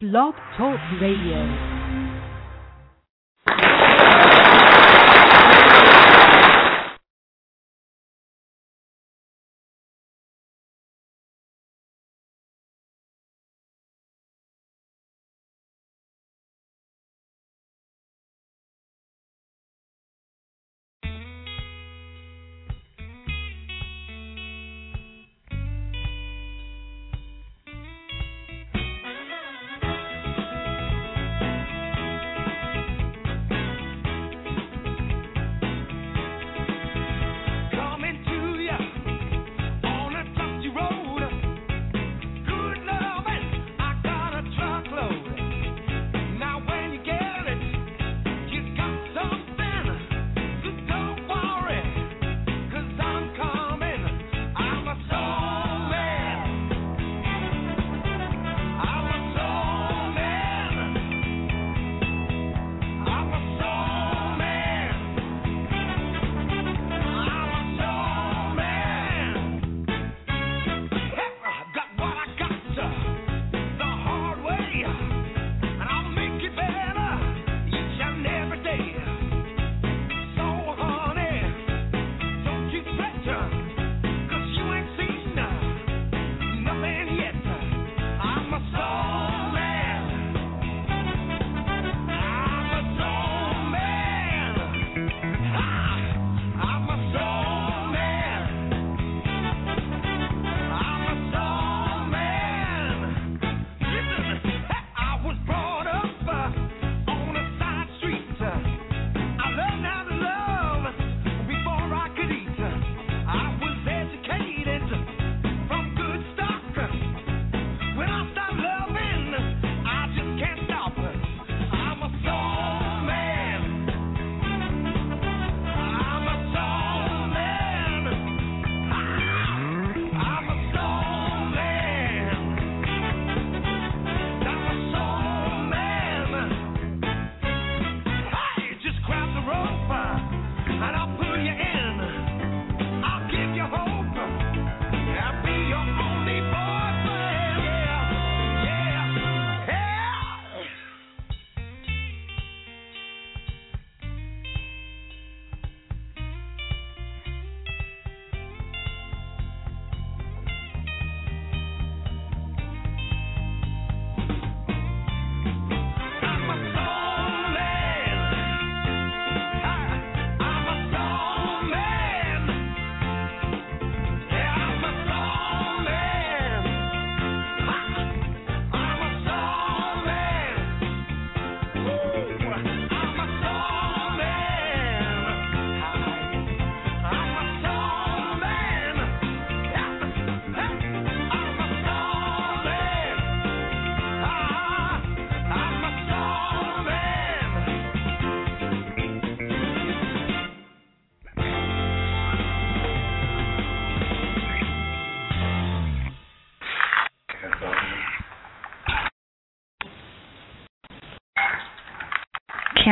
Blog Talk Radio.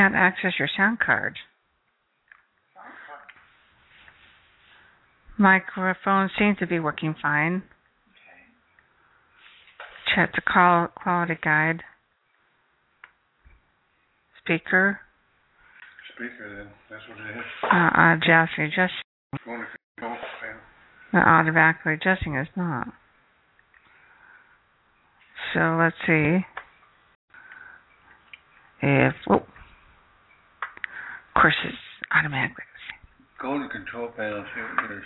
can't access your sound card. Microphone seems to be working fine. Check the call quality guide. Speaker. Speaker, then. That's what it is. Uh, uh, adjusting. The automatically adjusting is not. So let's see if. Oh course, it's automatically. Golden control panel is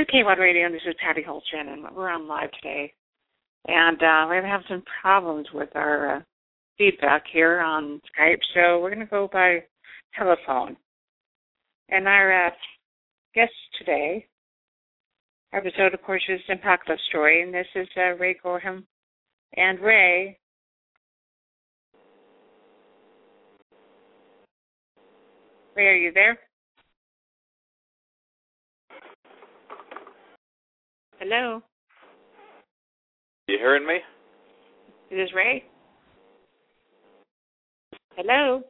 Is K1 Radio, this is Patty Holchin, and we're on live today. And uh, we're having some problems with our uh, feedback here on Skype, so we're going to go by telephone. And our uh, guest today, our episode, of course, is Impact Love Story, and this is uh, Ray Gorham. And Ray, Ray, are you there? Hello, You hearing me? is this Ray? Hello,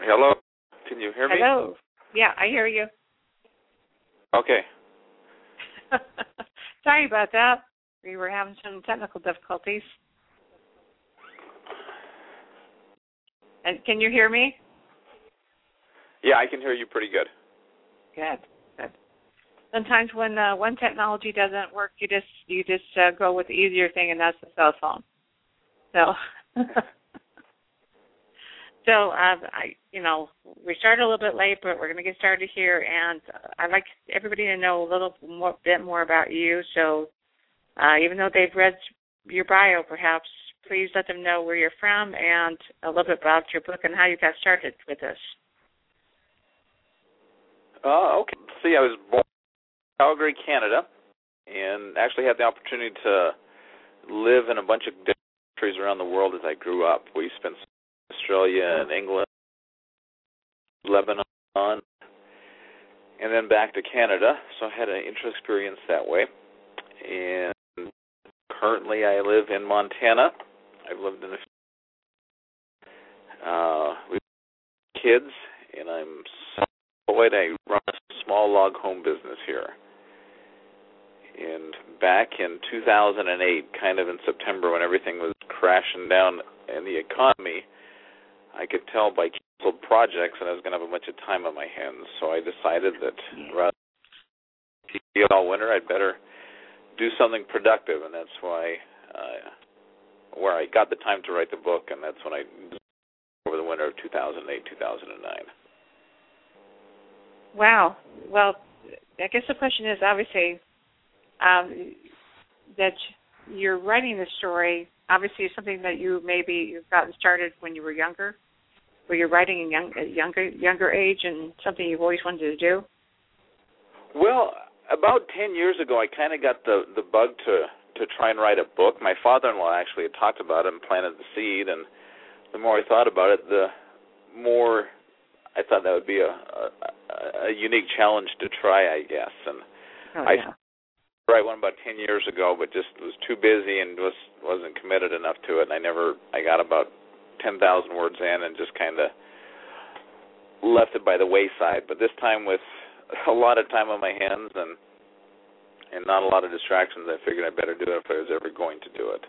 Hello? Can you hear me? hello. Yeah, I hear you. Okay. Sorry about that. We were having some technical difficulties. And can you hear me? Yeah, I can hear you pretty good. Good, good. Sometimes when uh, one technology doesn't work, you just you just uh, go with the easier thing, and that's the cell phone. So, so um, I, you know, we started a little bit late, but we're going to get started here, and uh, I'd like everybody to know a little more, bit more about you. So, uh, even though they've read your bio, perhaps please let them know where you're from and a little bit about your book and how you got started with this. Uh, okay. See, I was born Calgary, Canada, and actually had the opportunity to live in a bunch of different countries around the world as I grew up. We spent Australia and England, Lebanon, and then back to Canada. So I had an interesting experience that way. And currently, I live in Montana. I've lived in a uh, with kids, and I'm self-employed. I run a small log home business here. And back in 2008, kind of in September, when everything was crashing down in the economy, I could tell by canceled projects that I was going to have a bunch of time on my hands. So I decided that rather than be all winter, I'd better do something productive, and that's why uh, where I got the time to write the book, and that's when I over the winter of 2008, 2009. Wow. Well, I guess the question is obviously um, that you're writing the story. Obviously, is something that you maybe you've gotten started when you were younger, where you're writing in young, at younger younger age, and something you've always wanted to do. Well, about 10 years ago, I kind of got the the bug to to try and write a book. My father-in-law actually had talked about it and planted the seed, and the more I thought about it, the more I thought that would be a a, a unique challenge to try, I guess. And Oh, I yeah. Write one about 10 years ago, but just was too busy and was wasn't committed enough to it. And I never I got about 10,000 words in and just kind of left it by the wayside. But this time with a lot of time on my hands and and not a lot of distractions, I figured I better do it if I was ever going to do it.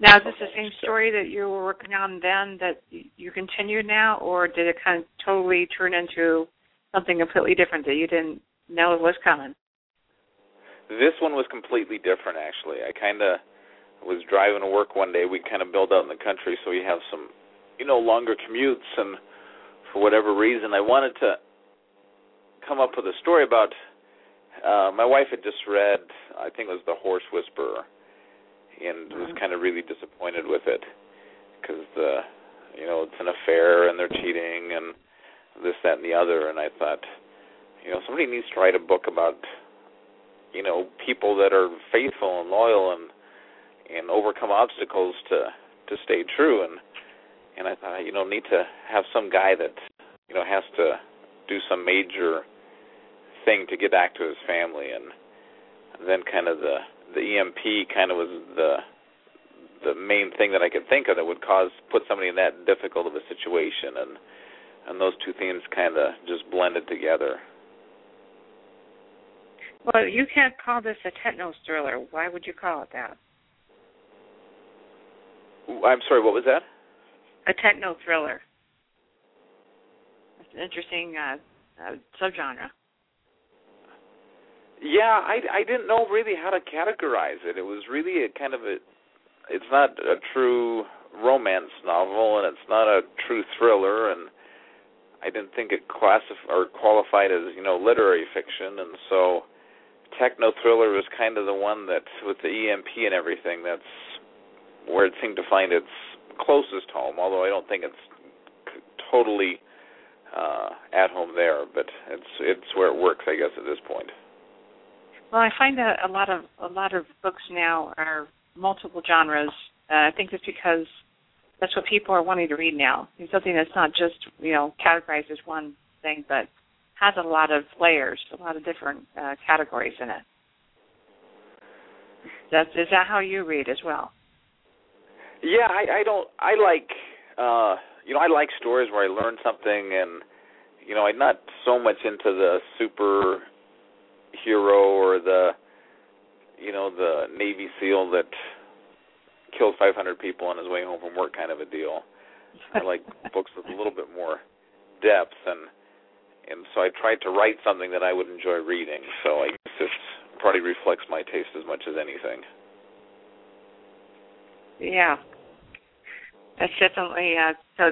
Now, is this the same story that you were working on then that you continue now, or did it kind of totally turn into something completely different that you didn't know was coming? This one was completely different, actually. I kind of was driving to work one day. We kind of build out in the country, so we have some, you know, longer commutes. And for whatever reason, I wanted to come up with a story about. Uh, my wife had just read, I think it was The Horse Whisperer, and was Mhm. kind of really disappointed with it because the, you know, it's an affair and they're cheating and this, that, and the other. And I thought, you know, somebody needs to write a book about you know people that are faithful and loyal and and overcome obstacles to to stay true. And and I thought you know need to have some guy that you know has to do some major thing to get back to his family. And then kind of the the EMP kind of was the the main thing that I could think of that would cause put somebody in that difficult of a situation. And and those two themes kind of just blended together. Well, you can't call this a techno thriller. Why would you call it that? I'm sorry, what was that? A techno thriller. That's an interesting uh, uh, subgenre. Yeah, I I didn't know really how to categorize it. It was really a kind of a it's not a true romance novel and it's not a true thriller and I didn't think it classif- or qualified as you know literary fiction, and so techno thriller was kind of the one that with the EMP and everything that's where it seemed to find its closest home. Although I don't think it's totally uh, at home there, but it's it's where it works, I guess, at this point. Well, I find that a lot of a lot of books now are multiple genres. Uh, I think it's because that's what people are wanting to read now. It's something that's not just you know categorized as one thing, but has a lot of layers, a lot of different uh, categories in it. That's is that how you read as well? Yeah, I, I don't. I like, uh, you know, I like stories where I learn something, and you know, I'm not so much into the super hero or the, you know, the Navy SEAL that kills 500 people on his way home from work kind of a deal. I like books with a little bit more depth, and and so I tried to write something that I would enjoy reading. So I guess it probably reflects my taste as much as anything. Yeah, that's definitely uh, so.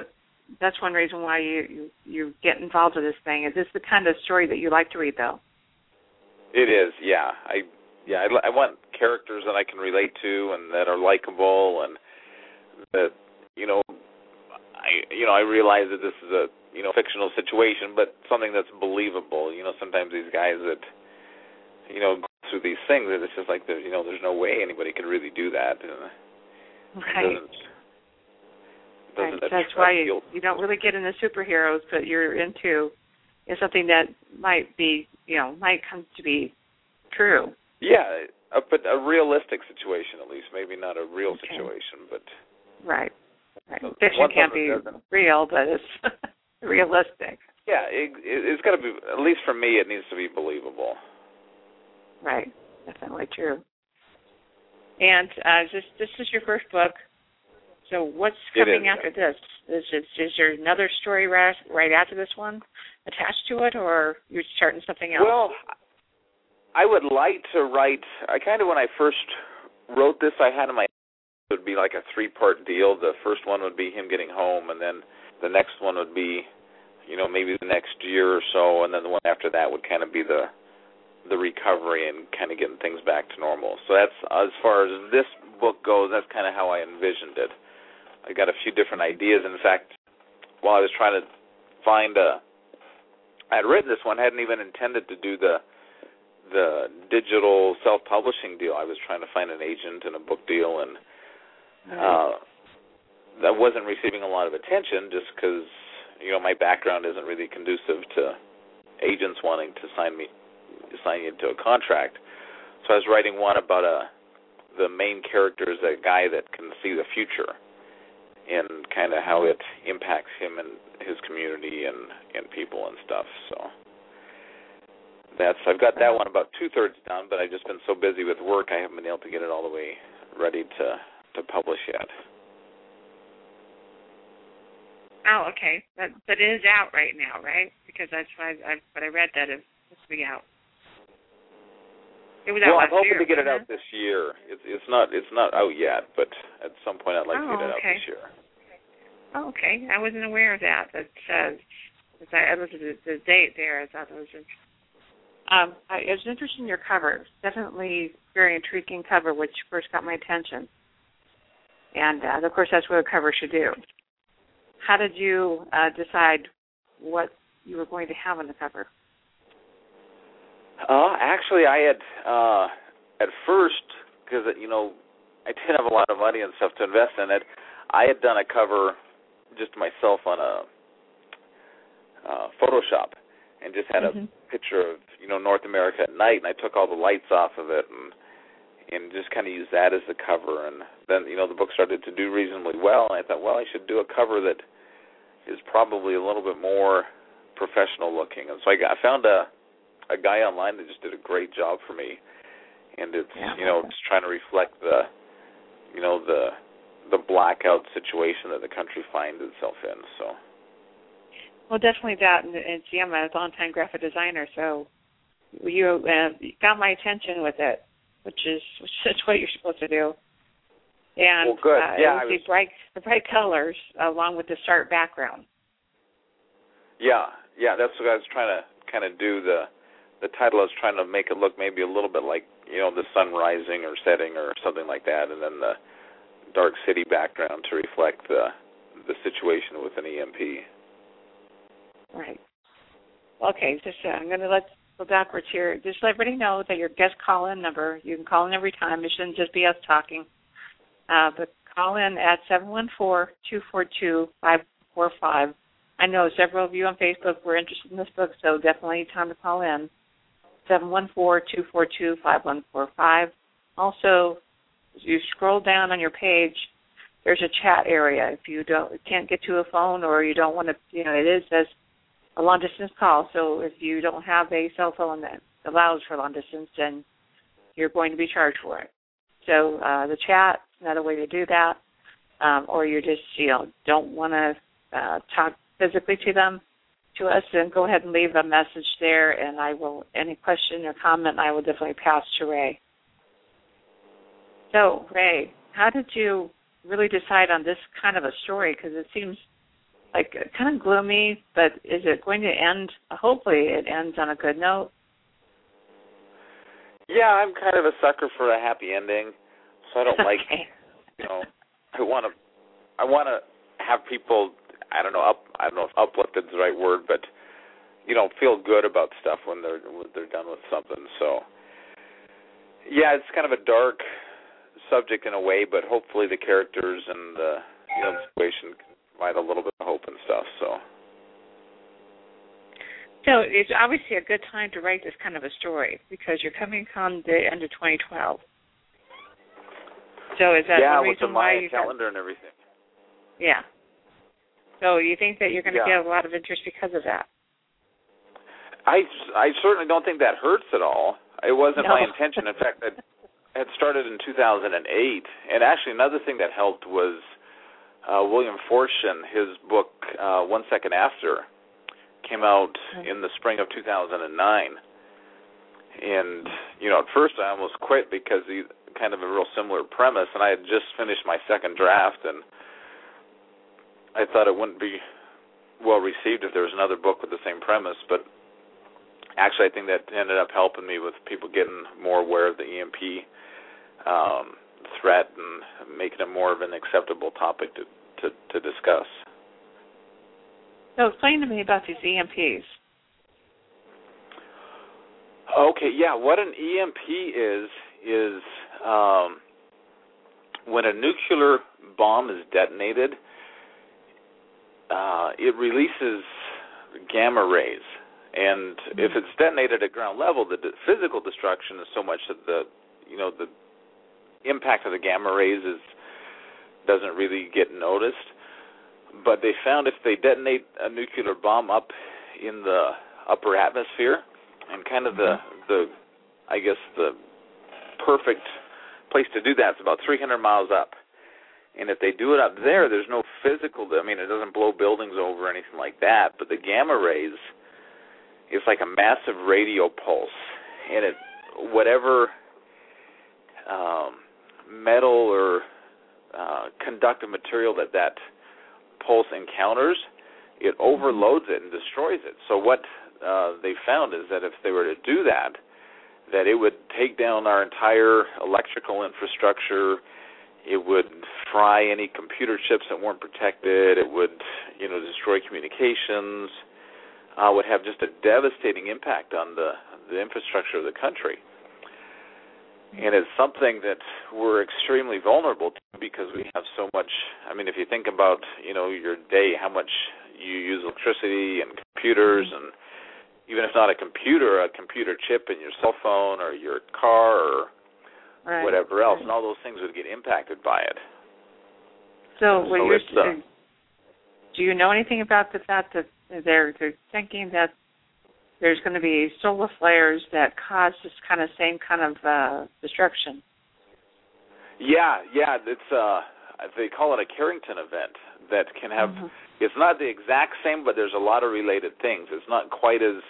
That's one reason why you, you you get involved with this thing. Is this the kind of story that you like to read, though? It is, yeah. I yeah, I, I want characters that I can relate to and that are likable and that you know I you know I realize that this is a you know fictional situation, but something that's believable. You know, sometimes these guys that you know go through these things, it's just like there's you know there's no way anybody could really do that. And Right. It doesn't, right. doesn't That's why you, you. don't really get into superheroes, but you're into is something that might be you know might come to be true. Yeah, a, but a realistic situation at least, maybe not a real Okay. situation, but Right. Right. So Fiction can't be real, but it's realistic. yeah, it, it, it's got to be at least for me. It needs to be believable. Right. Definitely true. And uh, this this is your first book. So what's coming after this? Is is, is there another story right, right after this one attached to it, or you're starting something else? Well, I would like to write. I kind of when I first wrote this, I had in my it would be like a three part deal. The first one would be him getting home, and then the next one would be, you know, maybe the next year or so, and then the one after that would kind of be the the recovery and kind of getting things back to normal. So that's as far as this book goes. That's kind of how I envisioned it. I got a few different ideas. In fact, while I was trying to find a, I had written this one, hadn't even intended to do the the digital self-publishing deal. I was trying to find an agent and a book deal, and uh, that wasn't receiving a lot of attention just because you know my background isn't really conducive to agents wanting to sign me sign you into a contract. So I was writing one about a the main character is a guy that can see the future and kind of how it impacts him and his community and and people and stuff. So that's I've got that one about two thirds done, but I've just been so busy with work I haven't been able to get it all the way ready to to publish yet. Oh, okay. But but it is out right now, right? Because that's why I, I but I read that it's supposed to be out. It was out well, I'm hoping year, to get it out this year. It's it's not it's not out yet, but at some point I'd like to Oh, get it okay. out this year. Oh, okay. I wasn't aware of that. That says as I I looked at the, the date there. I thought it was. Interesting. Um, I, it was interesting your cover. Definitely very intriguing cover, which first got my attention. And uh, of course, that's what a cover should do. How did you uh, decide what you were going to have on the cover? Uh, actually, I had uh, at first because you know I didn't have a lot of money and stuff to invest in it. I had done a cover just myself on a uh, Photoshop and just had Mhm. a picture of you know North America at night, and I took all the lights off of it and and just kind of used that as the cover. And then you know the book started to do reasonably well, and I thought, well, I should do a cover that is probably a little bit more professional looking. And so I, got, I found a a guy online that just did a great job for me, and it's Yeah. you know it's trying to reflect the you know the the blackout situation that the country finds itself in. So Well, definitely that. And, and see, I'm a longtime graphic designer, so you uh, got my attention with it, which is which is what you're supposed to do. And Well, good. Uh, Yeah, it was was- the bright the bright colors along with the sharp background. Yeah, yeah, that's what I was trying to kind of do. The the title I was trying to make it look maybe a little bit like you know the sun rising or setting or something like that, and then the dark city background to reflect the the situation with an EMP. Right. Okay, just uh, I'm going to let go backwards here. Just let everybody know that your guest call-in number. You can call in every time. It shouldn't just be us talking. Uh, but call in at seven one four two four two five four five. I know several of you on Facebook were interested in this book, so definitely time to call in. Seven one four two four two five one four five. Also, as you scroll down on your page, there's a chat area. If you don't can't get to a phone or you don't want to, you know, it is says a long distance call. So if you don't have a cell phone that allows for long distance, then you're going to be charged for it. So uh, the chat is another way to do that, um, or you just you know don't want to uh, talk physically to them to us, then go ahead and leave a message there, and I will any question or comment I will definitely pass to Ray. So Ray, how did you really decide on this kind of a story? Because it seems like kind of gloomy, but is it going to end? Hopefully, it ends on a good note. Yeah, I'm kind of a sucker for a happy ending, so I don't like you know I want to I want to have people I don't know up I don't know if uplifted is the right word, but you know feel good about stuff when they're when they're done with something. So yeah, it's kind of a dark subject in a way, but hopefully the characters and the you know situation provide a little bit of hope and stuff. So So it's obviously a good time to write this kind of a story because you're coming on the end of 2012. So is that yeah, the with the reason why you got? calendar and everything. Yeah. So you think that you're going to Yeah. get a lot of interest because of that? I I certainly don't think that hurts at all. It wasn't No. my intention. In fact, I had started in 2008, and actually another thing that helped was uh, William Forstchen. His book uh, One Second After came out in the spring of 2009, and you know at first I almost quit because he kind of a real similar premise, and I had just finished my second draft, and I thought it wouldn't be well received if there was another book with the same premise, but actually I think that ended up helping me with people getting more aware of the EMP um, threat and making it more of an acceptable topic to to, to discuss. So explain to me about these EMPs. Okay, yeah, what an EMP is is um, when a nuclear bomb is detonated, uh, it releases gamma rays, and if it's detonated at ground level, the d- physical destruction is so much that the you know the impact of the gamma rays is doesn't really get noticed. But they found if they detonate a nuclear bomb up in the upper atmosphere, and kind of the the I guess the perfect place to do that is about 300 miles up. And if they do it up there, there's no physical. I mean, it doesn't blow buildings over or anything like that. But the gamma rays, it's like a massive radio pulse, and it whatever um, metal or uh, conductive material that that pulse encounters, it overloads it and destroys it. So what uh, they found is that if they were to do that, that it would take down our entire electrical infrastructure. It would fry any computer chips that weren't protected. It would, you know, destroy communications. Uh, would have just a devastating impact on the the infrastructure of the country. And it's something that we're extremely vulnerable to because we have so much. I mean, if you think about, you know, your day, how much you use electricity and computers and even if not a computer, a computer chip in your cell phone or your car or Right. whatever else, and all those things would get impacted by it. So what you're uh, do you know anything about the fact that they're they're thinking that there's going to be solar flares that cause this kind of same kind of uh destruction? Yeah, yeah, it's uh they call it a Carrington event that can have Mhm. it's not the exact same but there's a lot of related things. It's not quite as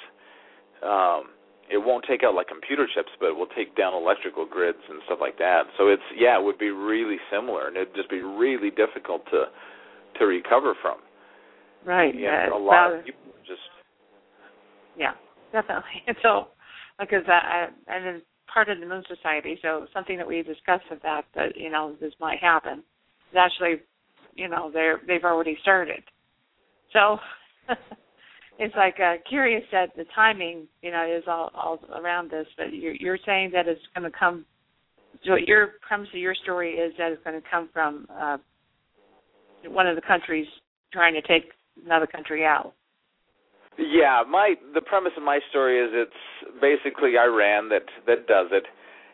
um it won't take out like computer chips, but it will take down electrical grids and stuff like that. So it's yeah, it would be really similar and it'd just be really difficult to to recover from. Right. Yeah, uh, a lot well, of people just yeah, definitely. So, because I, I, I'm part of the Moon Society, so something that we discussed with that that you know this might happen is actually, you know, they're they've already started. So it's like uh, curious that the timing, you know, is all all around this. But you're you're saying that it's going to come. So your premise of your story is that it's going to come from uh, one of the countries trying to take another country out. Yeah, my the premise of my story is it's basically Iran that that does it,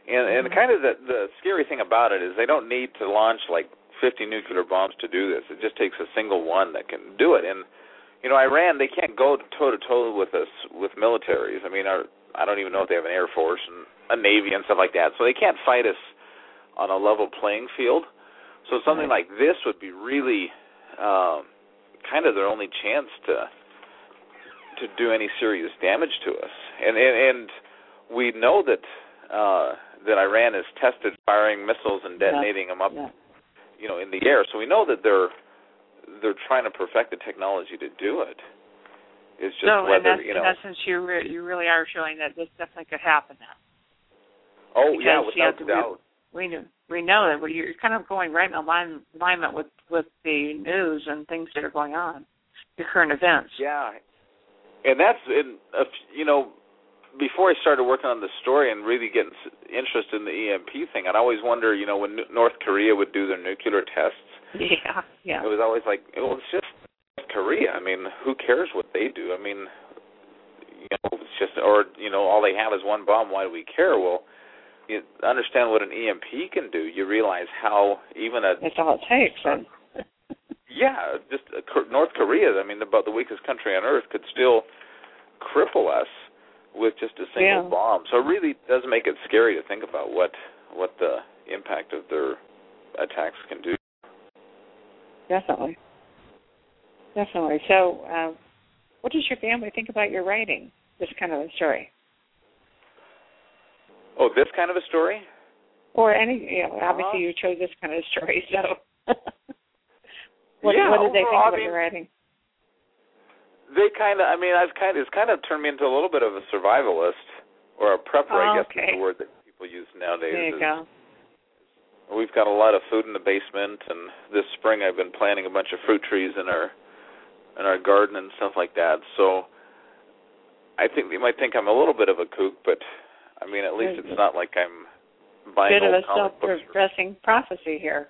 and and Mhm. kind of the the scary thing about it is they don't need to launch like 50 nuclear bombs to do this. It just takes a single one that can do it. And you know, Iran they can't go toe to toe with us with militaries. I mean, our I don't even know if they have an air force and a navy and stuff like that, so they can't fight us on a level playing field. So something Right. like this would be really um, kind of their only chance to to do any serious damage to us. And and, and we know that uh, that Iran has tested firing missiles and detonating them up, Yeah. you know, in the air. So we know that they're they're trying to perfect the technology to do it. It's just so in, whether that, you in know. essence, you re- you really are showing that this definitely could happen now. oh yeah, because, you without know, doubt. We know we know that we- you're kind of going right in align, alignment with with the news and things that are going on, the current events. Yeah, and that's in a f- you know before I started working on the story and really getting interested in the EMP thing, I'd always wonder, you know, when North Korea would do their nuclear tests, Yeah, yeah. it was always like, well, it's just North Korea. I mean, who cares what they do? I mean, you know, it's just, or you know, all they have is one bomb. Why do we care? Well, you understand what an EMP can do. You realize how even a That's all it takes. And, yeah, just uh, North Korea. I mean, about the weakest country on earth could still cripple us with just a single Yeah. bomb. So it really does make it scary to think about what what the impact of their attacks can do. definitely, definitely. So, uh, what does your family think about your writing? This kind of a story, Oh, this kind of a story? or any? You know, obviously Uh-huh. you chose this kind of story. So, what, Yeah, what did they think overall, I mean- your writing? They kind of. I mean, I've kind of. It's kind of turned me into a little bit of a survivalist or a prepper. I Oh, guess okay. is the word that people use nowadays. There you is- go. We've got a lot of food in the basement, and this spring I've been planting a bunch of fruit trees in our in our garden and stuff like that. So I think they might think I'm a little bit of a kook, but I mean, at least it's not like I'm buying Bit of a comic self-progressing prophecy here.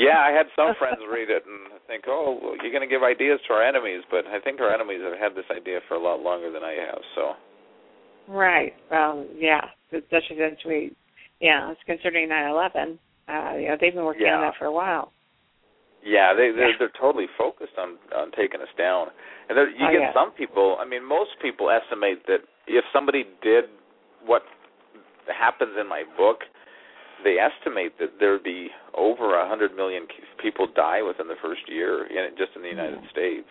Yeah, I had some friends read it and think, "Oh, well, you're going to give ideas to our enemies," but I think our enemies have had this idea for a lot longer than I have. So Right. Well, yeah. Especially since we, yeah, it's considering 9/11. Uh, you know, they've been working on that for a while. Yeah, they they're, Yeah. they're totally focused on on taking us down. And there, you Oh, get yeah. some people. I mean, most people estimate that if somebody did what happens in my book, they estimate that there'd be over a hundred million people die within the first year, in just in the United Yeah. States.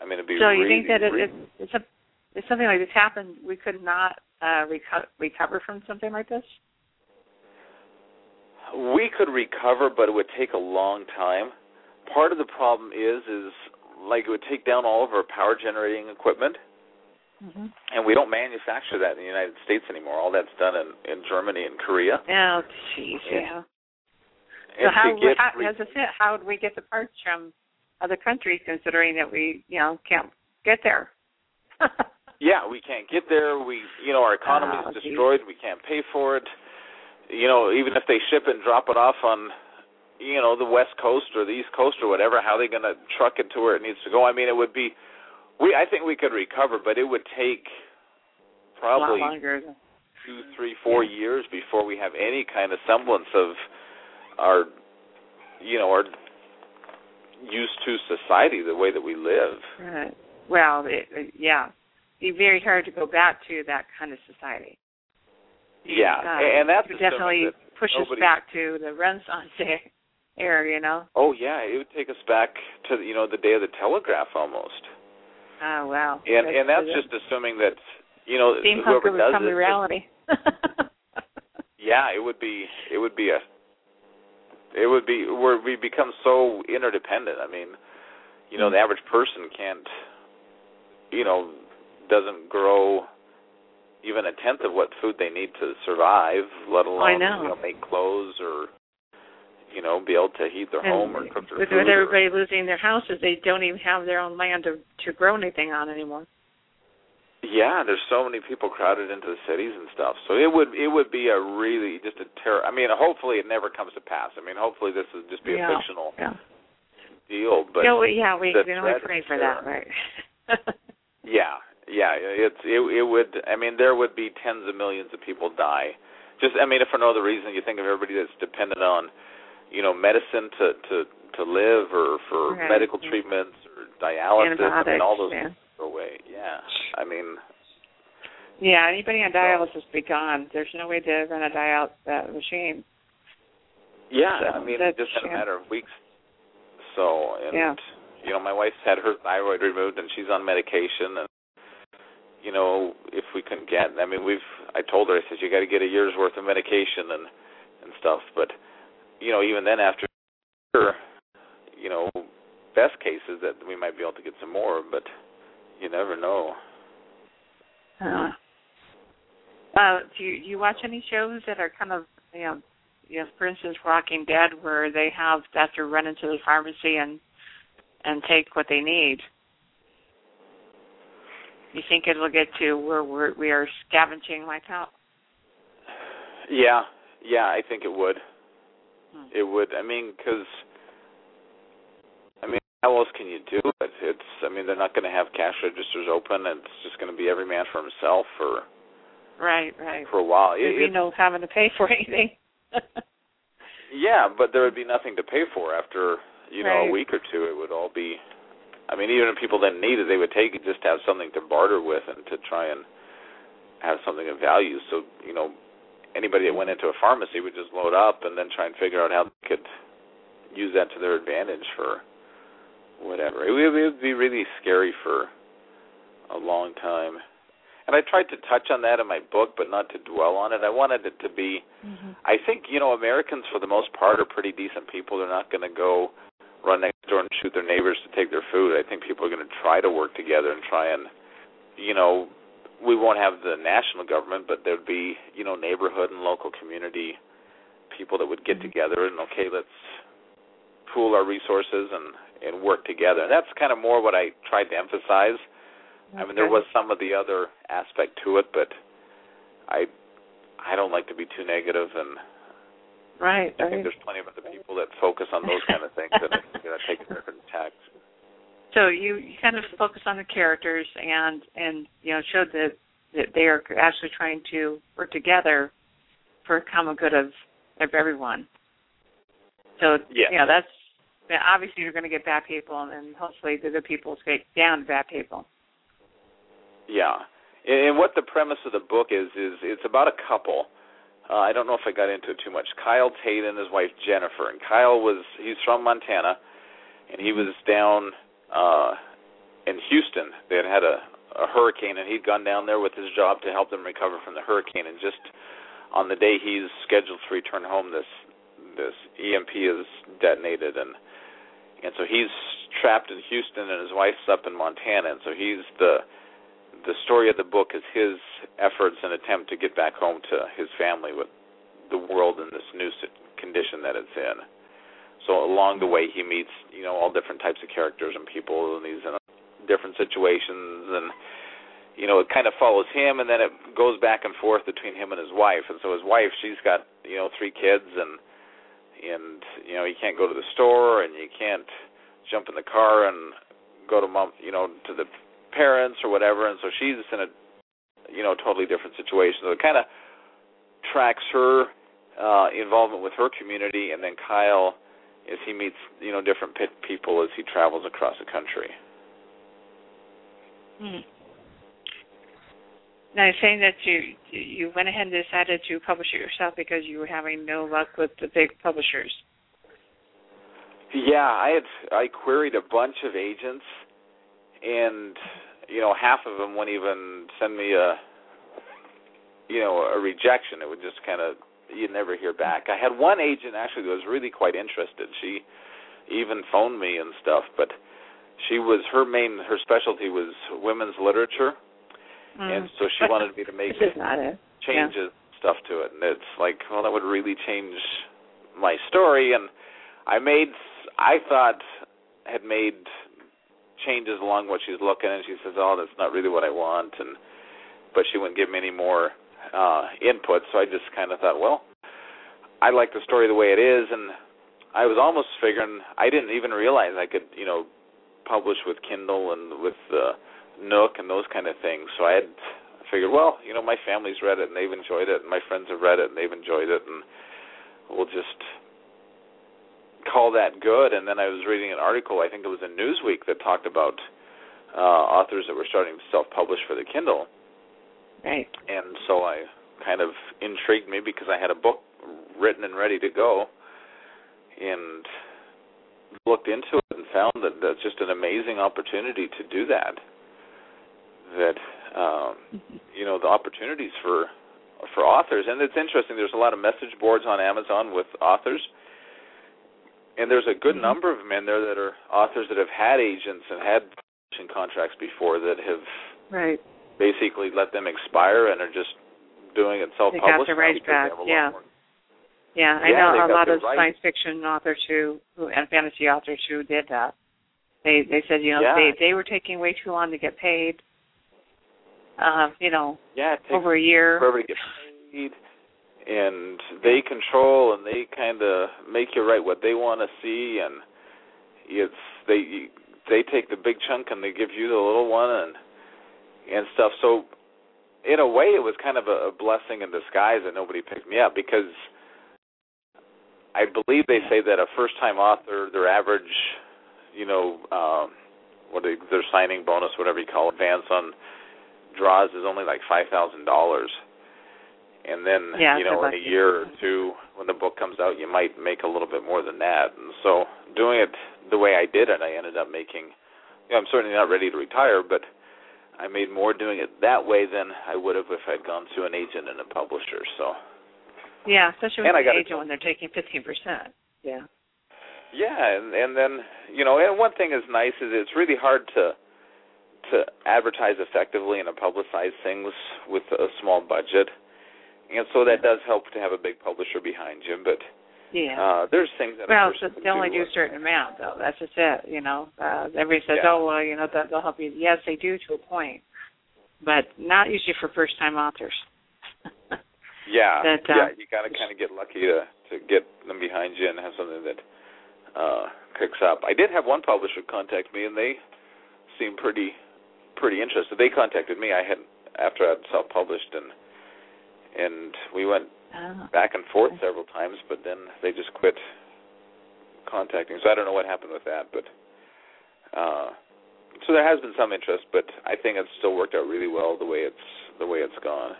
I mean, it'd be. So really, you think that it, really, it, it's a, if something like this happened, we could not uh, reco- recover from something like this? we could recover, but it would take a long time. Part of the problem is, is like it would take down all of our power generating equipment. Mm-hmm. and we don't manufacture that in the United States anymore. All that's done in in Germany and Korea. Oh, jeez, Yeah. And so how, get how re- as I said, how would we get the parts from other countries, considering that we, you know, can't get there? yeah, we can't get there. We, you know, our economy Oh, is geez. destroyed. We can't pay for it. You know, even if they ship it and drop it off on, you know, the West Coast or the East Coast or whatever, how are they going to truck it to where it needs to go? I mean, it would be. We, I think we could recover, but it would take probably two, three, four years before we have any kind of semblance of our, you know, our used to society the way that we live. Right. Well, it, it, yeah, it'd be very hard to go back to that kind of society. Yeah, Uh, and that's definitely that pushes nobody- back to the Renaissance era. You know. Oh yeah, it would take us back to you know the day of the telegraph almost. Oh wow. And and that's just assuming that you know steampunk whoever does become it. a reality. Yeah, it would be it would be a it would be where we become so interdependent. I mean, you know the hmm. average person can't you know doesn't grow even a tenth of what food they need to survive let alone you know make clothes or you know be able to heat their And home or cook their with, food with or- everybody losing their houses, they don't even have their own land to to grow anything on anymore. Yeah, there's so many people crowded into the cities and stuff. So it would it would be a really just a terror. I mean, hopefully it never comes to pass. I mean, hopefully this would just be Yeah. a fictional Yeah. deal. But yeah, we, yeah, we we threat pray for that, right? yeah, yeah, it's it it would. I mean, there would be tens of millions of people die. Just I mean, if for no other reason, you think of everybody that's dependent on, you know, medicine to to to live or for Right. medical treatments or dialysis. I mean, all those yeah. go away. Yeah, I mean, Yeah, anybody on dialysis be gone. There's no way to run a dialysis uh, machine. Yeah, So I mean, that's- just in a yeah. matter of weeks. So, and Yeah. you know, my wife's had her thyroid removed, and she's on medication. And you know, if we can get, I mean, we've. I told her, I said, you got to get a year's worth of medication and and stuff. But you know, even then, after, you know, best cases that we might be able to get some more, but you never know. Uh, uh, do you, you watch any shows that are kind of, you know, you know, for instance, Walking Dead, where they have have to run into the pharmacy and and take what they need? You think it will get to where we're, we are scavenging like how? Yeah, yeah, I think it would. Hmm. It would. I mean, because I mean, how else can you do it? It's. I mean, they're not going to have cash registers open. and It's just going to be every man for himself for Right, right. for a while. There'd be it- no having to pay for anything. yeah, but there would be nothing to pay for after you know Right. a week or two. It would all be. I mean, even if people didn't need it, they would take it just to have something to barter with and to try and have something of value. So you know, anybody that went into a pharmacy would just load up and then try and figure out how they could use that to their advantage for whatever. It would, it would be really scary for a long time. And I tried to touch on that in my book, but not to dwell on it. I wanted it to be. Mm-hmm. I think you know Americans for the most part are pretty decent people. They're not going to go run next door and shoot their neighbors to take their food. I think people are going to try to work together and try and, you know, we won't have the national government, but there'd be you know neighborhood and local community people that would get mm-hmm. together and okay, let's pool our resources and and work together. And that's kind of more what I tried to emphasize. I mean, there was some of the other aspect to it, but I I don't like to be too negative, and right, I think there's plenty of other people that focus on those kind of things and you know take a different tack. So you, you kind of focus on the characters and and you know showed that that they are actually trying to work together for a common good of of everyone. So Yes. you know that's yeah, obviously you're going to get bad people, and hopefully the good people escape down bad people. Yeah, and and what the premise of the book is is it's about a couple. Uh, I don't know if I got into it too much. Kyle Tate and his wife Jennifer, and Kyle was he's from Montana, and he was down uh in Houston. They had had a a hurricane, and he'd gone down there with his job to help them recover from the hurricane. And just on the day he's scheduled to return home, this this EMP is detonated, and and so he's trapped in Houston, and his wife's up in Montana, and so he's the the story of the book is his efforts and attempt to get back home to his family with the world in this new condition that it's in. So along the way, he meets you know all different types of characters and people in these uh, different situations, and you know it kind of follows him, and then it goes back and forth between him and his wife. And so his wife, she's got you know three kids, and and you know you can't go to the store, and you can't jump in the car and go to mom, you know, to the parents or whatever, and so she's in a you know totally different situation. So it kind of tracks her uh involvement with her community, and then Kyle as he meets you know different people as he travels across the country. Hmm. Now you're saying that you you went ahead and decided to publish it yourself because you were having no luck with the big publishers. Yeah, I had I queried a bunch of agents, and you know half of them wouldn't even send me a you know a rejection. It would just kind of you'd never hear back. I had one agent actually that was really quite interested. She even phoned me and stuff, but she was her main her specialty was women's literature, Mm. and so she wanted me to make This is not it. changes stuff to it, and it's like, well, that would really change my story, and I made I thought had made changes along what she's looking, and she says, oh, that's not really what I want, and but she wouldn't give me any more uh input, so I just kind of thought, well, I like the story the way it is, and I was almost figuring I didn't even realize I could, you know, publish with Kindle and with uh, Nook and those kind of things. So I had figured, well, you know, my family's read it and they've enjoyed it, and my friends have read it and they've enjoyed it, and we'll just call that good. And then I was reading an article, I think it was in Newsweek, that talked about uh, authors that were starting to self-publish for the Kindle, Right. and so I kind of intrigued me because I had a book written and ready to go, and looked into it and found that that's just an amazing opportunity to do that. That um, you know the opportunities for for authors, and it's interesting. There's a lot of message boards on Amazon with authors, and there's a good Mhm. number of them in there that are authors that have had agents and had publishing contracts before that have Right. Basically let them expire and are just doing it self-published. They got now rights back, have a lot yeah. more- Yeah, I Yeah, know a lot of rights. science fiction authors who, who and fantasy authors who did that. They they said, you know, Yeah. they they were taking way too long to get paid. Uh, you know, Yeah, over a year. forever to get paid, and they control and they kind of make you write what they want to see, and it's they they take the big chunk and they give you the little one and and stuff. So in a way, it was kind of a, a blessing in disguise that nobody picked me up because I believe they say that a first-time author, their average, you know, um, what they, their signing bonus, whatever you call it, advance on draws is only like five thousand dollars, and then Yeah, you know in a year or two when the book comes out, you might make a little bit more than that. And so doing it the way I did it, I ended up making. You know, I'm certainly not ready to retire, but I made more doing it that way than I would have if I'd gone to an agent and a publisher. So Yeah, especially And with I the gotta agent when they're taking fifteen percent. Yeah. Yeah, and and then you know, and one thing is nice is it's really hard to to advertise effectively and to publicize things with a small budget, and so that does help to have a big publisher behind you. But Yeah. uh there's things that well, so they only do a certain amount, though. That's just it. You know, uh, everybody says, Yeah. "Oh, well, you know, that they'll help you." Yes, they do to a point, but not usually for first-time authors. Yeah, that, uh, yeah, you got to kind of get lucky to to get them behind you and have something that uh picks up. I did have one publisher contact me, and they seemed pretty pretty interested. They contacted me. I had after I'd self-published, and and we went oh. back and forth several times, but then they just quit contacting. So I don't know what happened with that, but uh so there has been some interest, but I think it's still worked out really well the way it's the way it's gone.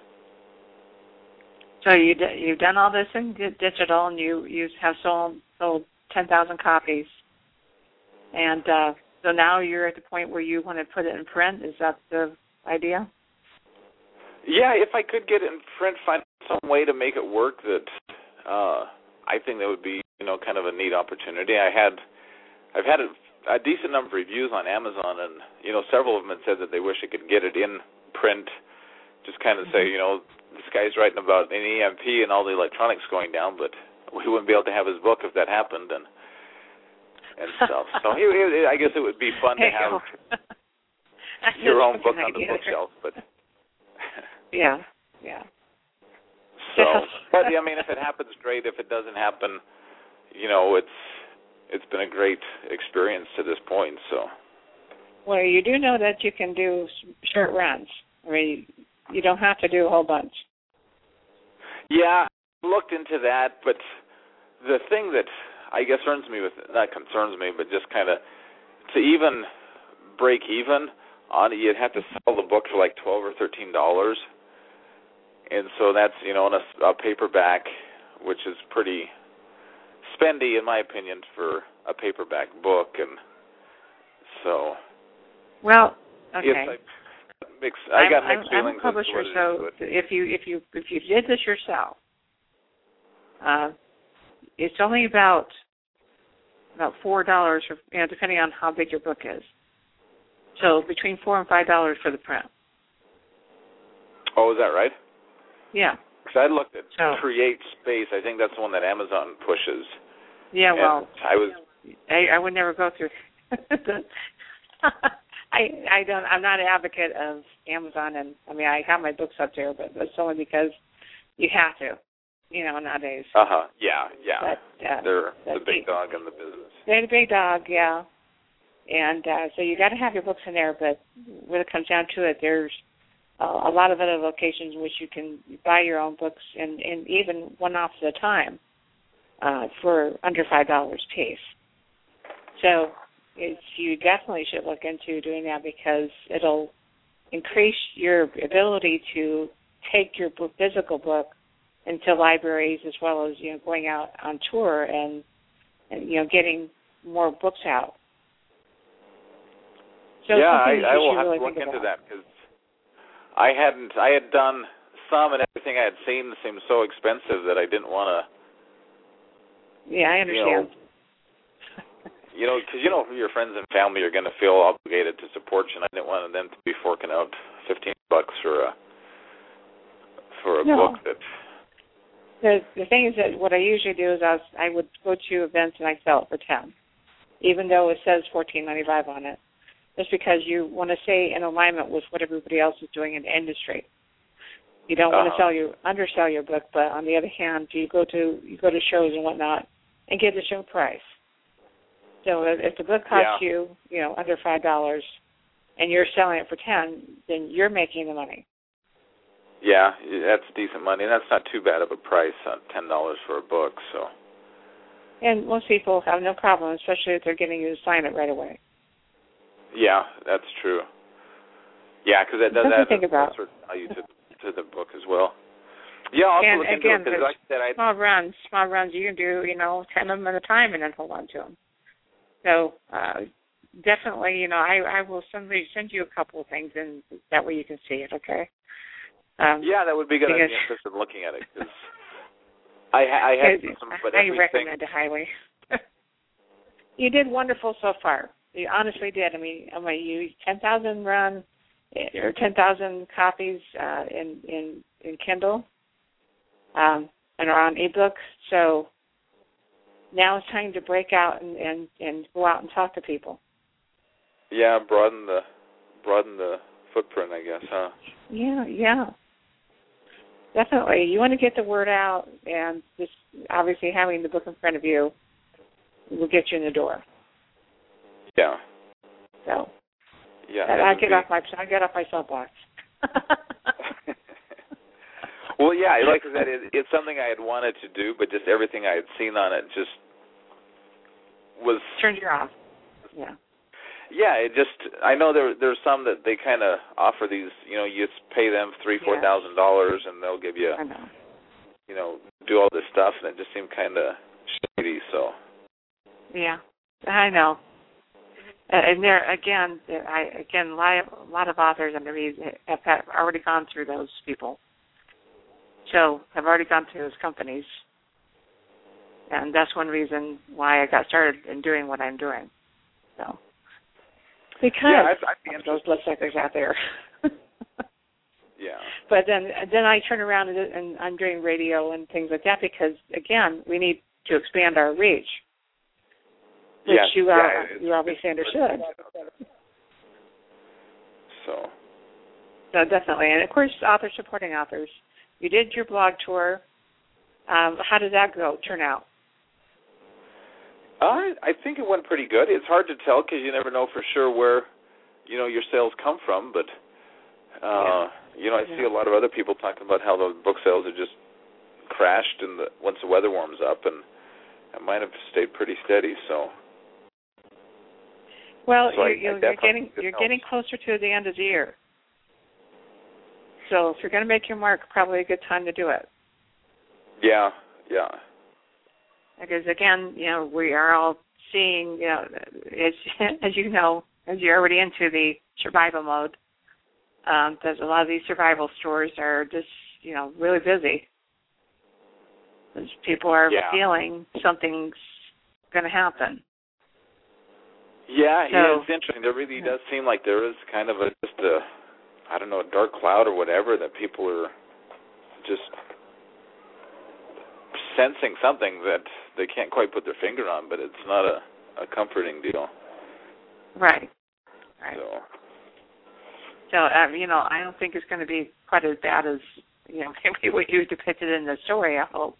So you d- you've done all this in di- digital, and you you have sold sold ten thousand copies, and uh, so now you're at the point where you want to put it in print. Is that the idea? Yeah, if I could get it in print, find some way to make it work that uh I think that would be, you know, kind of a neat opportunity. I had I've had a, a decent number of reviews on Amazon and, you know, several of them had said that they wish I could get it in print. Just kind of say, you know, this guy's writing about an EMP and all the electronics going down, but we wouldn't be able to have his book if that happened and and stuff. So he, he, I guess it would be fun to have your own book on the bookshelf, but Yeah, yeah. So, but I mean, if it happens, great. If it doesn't happen, you know, it's it's been a great experience to this point. So, Well, you do know that you can do short runs. I mean, you don't have to do a whole bunch. yeah, I looked into that, but the thing that I guess concerns me with not concerns me, but just kind of to even break even on it, you'd have to sell the book for like twelve or thirteen dollars, and so that's you know in a, a paperback, which is pretty spendy in my opinion for a paperback book, and so Well, okay. Yes, I, mix, I I'm, got I'm, mixed I'm a publisher, as to what it so is, if you if you if you did this yourself, uh, it's only about about four dollars, you know, depending on how big your book is. So between four and five dollars for the print. Oh, is that right? Yeah. Because I looked at So- Create Space. I think that's the one that Amazon pushes. Yeah. Well, I was I, I would never go through. I I don't. I'm not an advocate of Amazon, and I mean I have my books up there, but that's only because you have to, you know, nowadays. uh huh. Yeah, yeah. But uh, They're the big dog in the business. they're the big dog, yeah. And uh, so you got to have your books in there, but when it comes down to it, there's a lot of other locations in which you can buy your own books and, and even one off at a time uh, for under five dollars piece. So it's, you definitely should look into doing that because it'll increase your ability to take your book, physical book into libraries as well as you know going out on tour and, and you know getting more books out. So yeah, I, I will should have really to look think into about. that because I hadn't. I had done some, and everything I had seen seemed so expensive that I didn't want to. Yeah, I You know, understand. you know, because you know your friends and family are going to feel obligated to support you, and I didn't want them to be forking out fifteen bucks for a for a No. book that. the the thing is that what I usually do is I was, I would go to events and I sell it for ten, even though it says fourteen ninety five on it, just because you want to stay in alignment with what everybody else is doing in the industry. You don't want to Uh-huh. sell your undersell your book, but on the other hand, do you go to you go to shows and whatnot and get the show price. So if, if the book costs Yeah. you you know under five dollars, and you're selling it for ten, then you're making the money. Yeah, that's decent money, and that's not too bad of a price on ten dollars for a book. So. And most people have no problem, especially if they're getting you to sign it right away. Yeah, that's true. Yeah, because that does add think a about. sort of value to to the book as well. Yeah, I'll And look again, into it because, like I said, I small runs, small runs. You can do, you know, ten of them at a time, and then hold on to them. So uh, definitely, you know, I I will send send you a couple of things, and that way you can see it. Okay. Um, yeah, that would be good. I'd be interested in looking at it because I I had some, but I everything. recommend it highly. you did wonderful so far. You honestly did. I mean, I mean, you ten thousand run eh, or ten thousand copies uh, in in in Kindle, um, and are on ebook. So now it's time to break out and and and go out and talk to people. Yeah, broaden the broaden the footprint, I guess, huh? Yeah, yeah. Definitely. You want to get the word out and just obviously having the book in front of you will get you in the door. Yeah, So yeah. I, get be- off my I get off my soapbox. well, yeah, like I said, it, it's something I had wanted to do, but just everything I had seen on it just was Turned you off. Yeah. Yeah, it just I know there there's some that they kind of offer these, you know, you just pay them three four thousand Yeah. dollars and they'll give you, I know. you know, do all this stuff, and it just seemed kind of shady. So Yeah. I know. Uh, and there again, I again, a lot of, a lot of authors under me have had, already gone through those people. So have already gone through those companies, and that's one reason why I got started in doing what I'm doing. So because yeah, I'd, I'd be of those interested. bloodsuckers out there. Yeah, but then then I turn around and, and I'm doing radio and things like that because again we need to expand our reach, which yes, you uh, yeah, you obviously understood. So So definitely, and of course, authors supporting authors. You did your blog tour. Um, how did that go? Turn out? I I think it went pretty good. It's hard to tell because you never know for sure where, you know, your sales come from. But, uh, you know, I see a lot of other people talking about how the book sales have just crashed in the once the weather warms up, and it might have stayed pretty steady. So Well, So I- you, I you, you're getting you're helps. getting closer to the end of the year. So if you're going to make your mark, probably a good time to do it. yeah, yeah, Because again, you know, we are all seeing, you know, as as you know, as you're already into the survival mode. Um, there's a lot of these survival stores are just, you know, really busy. As people are Yeah. feeling something's going to happen. Yeah, So- yeah, it's interesting. There really does seem like there is kind of a just a I don't know, a dark cloud or whatever that people are just sensing something that they can't quite put their finger on, but it's not a a comforting deal. Right. Right. So So, um, you know, I don't think it's going to be quite as bad as you know maybe what you depicted in the story. I hope,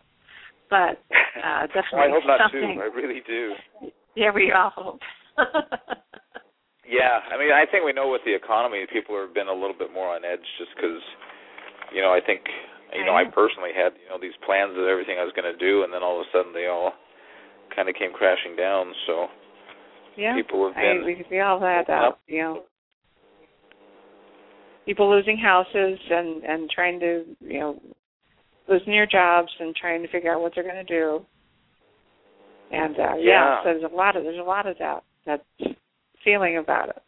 but uh, definitely I hope not something. too. I really do. Yeah, we all hope. Yeah, I mean, I think we know with the economy, people have been a little bit more on edge just because, you know, I think, you know, I personally had, you know, these plans of everything I was going to do, and then all of a sudden they all kind of came crashing down. So yeah, people have I, been, we we all had Yep. uh, you know people losing houses and and trying to you know losing their jobs and trying to figure out what they're going to do. And uh Yeah. so there's a lot of there's a lot of that that feeling about it.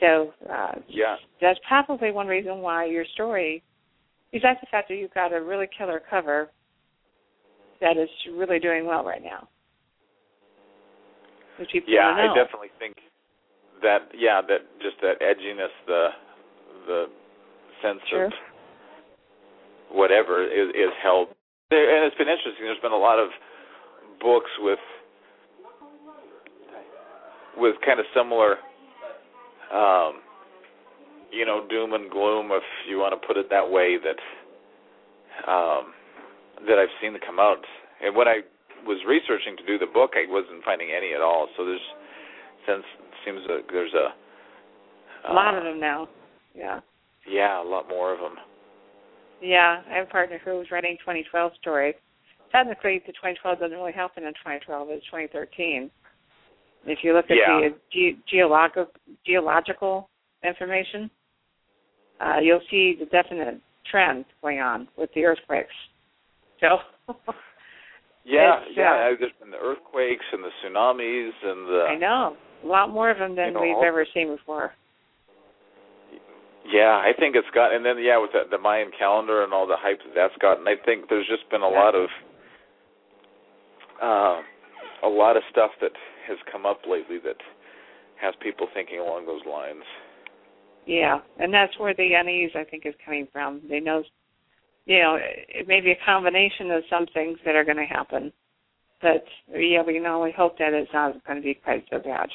So uh yeah, that's probably one reason why your story, besides the fact that you've got a really killer cover, that is really doing well right now. Which people yeah. I definitely think that, yeah, that just that edginess, the the sense Sure. of whatever is is held there, and it's been interesting. There's been a lot of books with with kind of similar, um, you know, doom and gloom, if you want to put it that way. That um, that I've seen come out, and when I was researching to do the book, I wasn't finding any at all. So there's since seems that there's a a lot uh, of them now. Yeah. Yeah, a lot more of them. Yeah, I have a partner who was writing 2012 story. Technically, the 2012 doesn't really happen in 2012. It's 2013. If you look at Yeah. the ge- geological geological information, uh, you'll see the definite trend going on with the earthquakes. So, Yeah, yeah. uh, There's been the earthquakes and the tsunamis and the I know a lot more of them than You know, we've ever seen before. Yeah, I think it's got, and then yeah, with the, the Mayan calendar and all the hype that that's gotten, I think there's just been a Yeah. lot of, uh, a lot of stuff that has come up lately that has people thinking along those lines. Yeah, and that's where the unease I think is coming from. They know, you know, it may be a combination of some things that are going to happen, but yeah, we can only hope that it's not going to be quite so bad.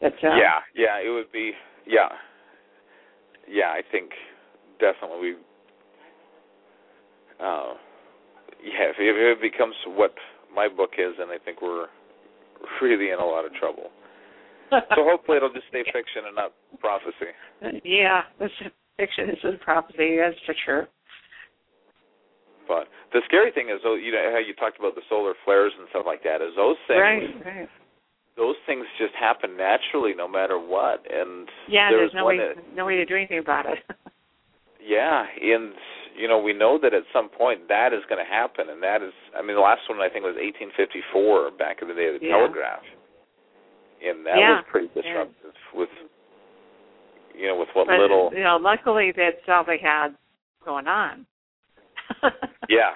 But um, yeah, yeah, it would be, yeah, yeah. I think definitely, we. uh, yeah. If, if it becomes what my book is, then I think we're really in a lot of trouble. So hopefully it'll just stay fiction and not prophecy. yeah, this is fiction this is prophecy. That's for sure. But the scary thing is, though, you know how you talked about the solar flares and stuff like that. Is those things, Right, right. those things just happen naturally, no matter what. And Yeah, there there's no way that- no way to do anything about it. Yeah, and you know we know that at some point that is going to happen, and that is, I mean, the last one I think was 1854, back in the day of the Yeah. telegraph, and that Yeah, was pretty yeah. disruptive with, you know, with what but little. you know, luckily that's all they had going on. Yeah,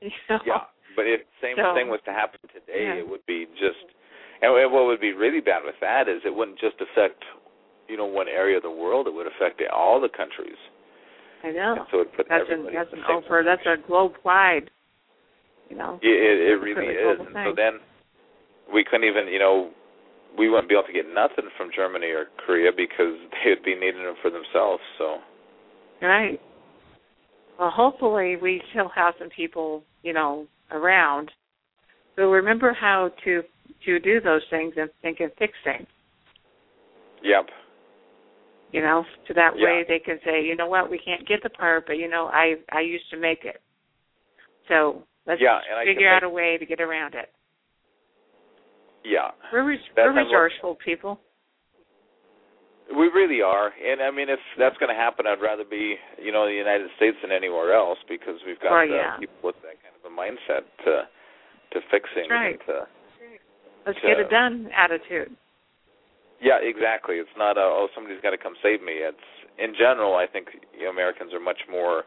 You know? yeah. But if the same So- thing was to happen today, Yeah. it would be just. And what would be really bad with that is it wouldn't just affect, you know, one area of the world. It would affect all the countries. I know. And so it put That's an that's an over that's a globe wide. You know. It, it, it really is. And so then we couldn't even, you know, we wouldn't be able to get nothing from Germany or Korea because they would be needing them for themselves. So Right. Well, hopefully we still have some people, you know, around who remember how to to do those things and think and fix things. Yep. You know, so that Yeah. way they can say, you know what, we can't get the part, but you know, I I used to make it. So let's Yeah, and I can figure out make- a way to get around it. Yeah. We're res- we're how it works. resourceful people. We really are. And I mean if that's gonna happen I'd rather be, you know, in the United States than anywhere else because we've got Well, uh, people with that kind of a mindset to to fix things right. and to Let's to- get it done attitude. Yeah, exactly. It's not a oh somebody's got to come save me. It's in general. I think you know, Americans are much more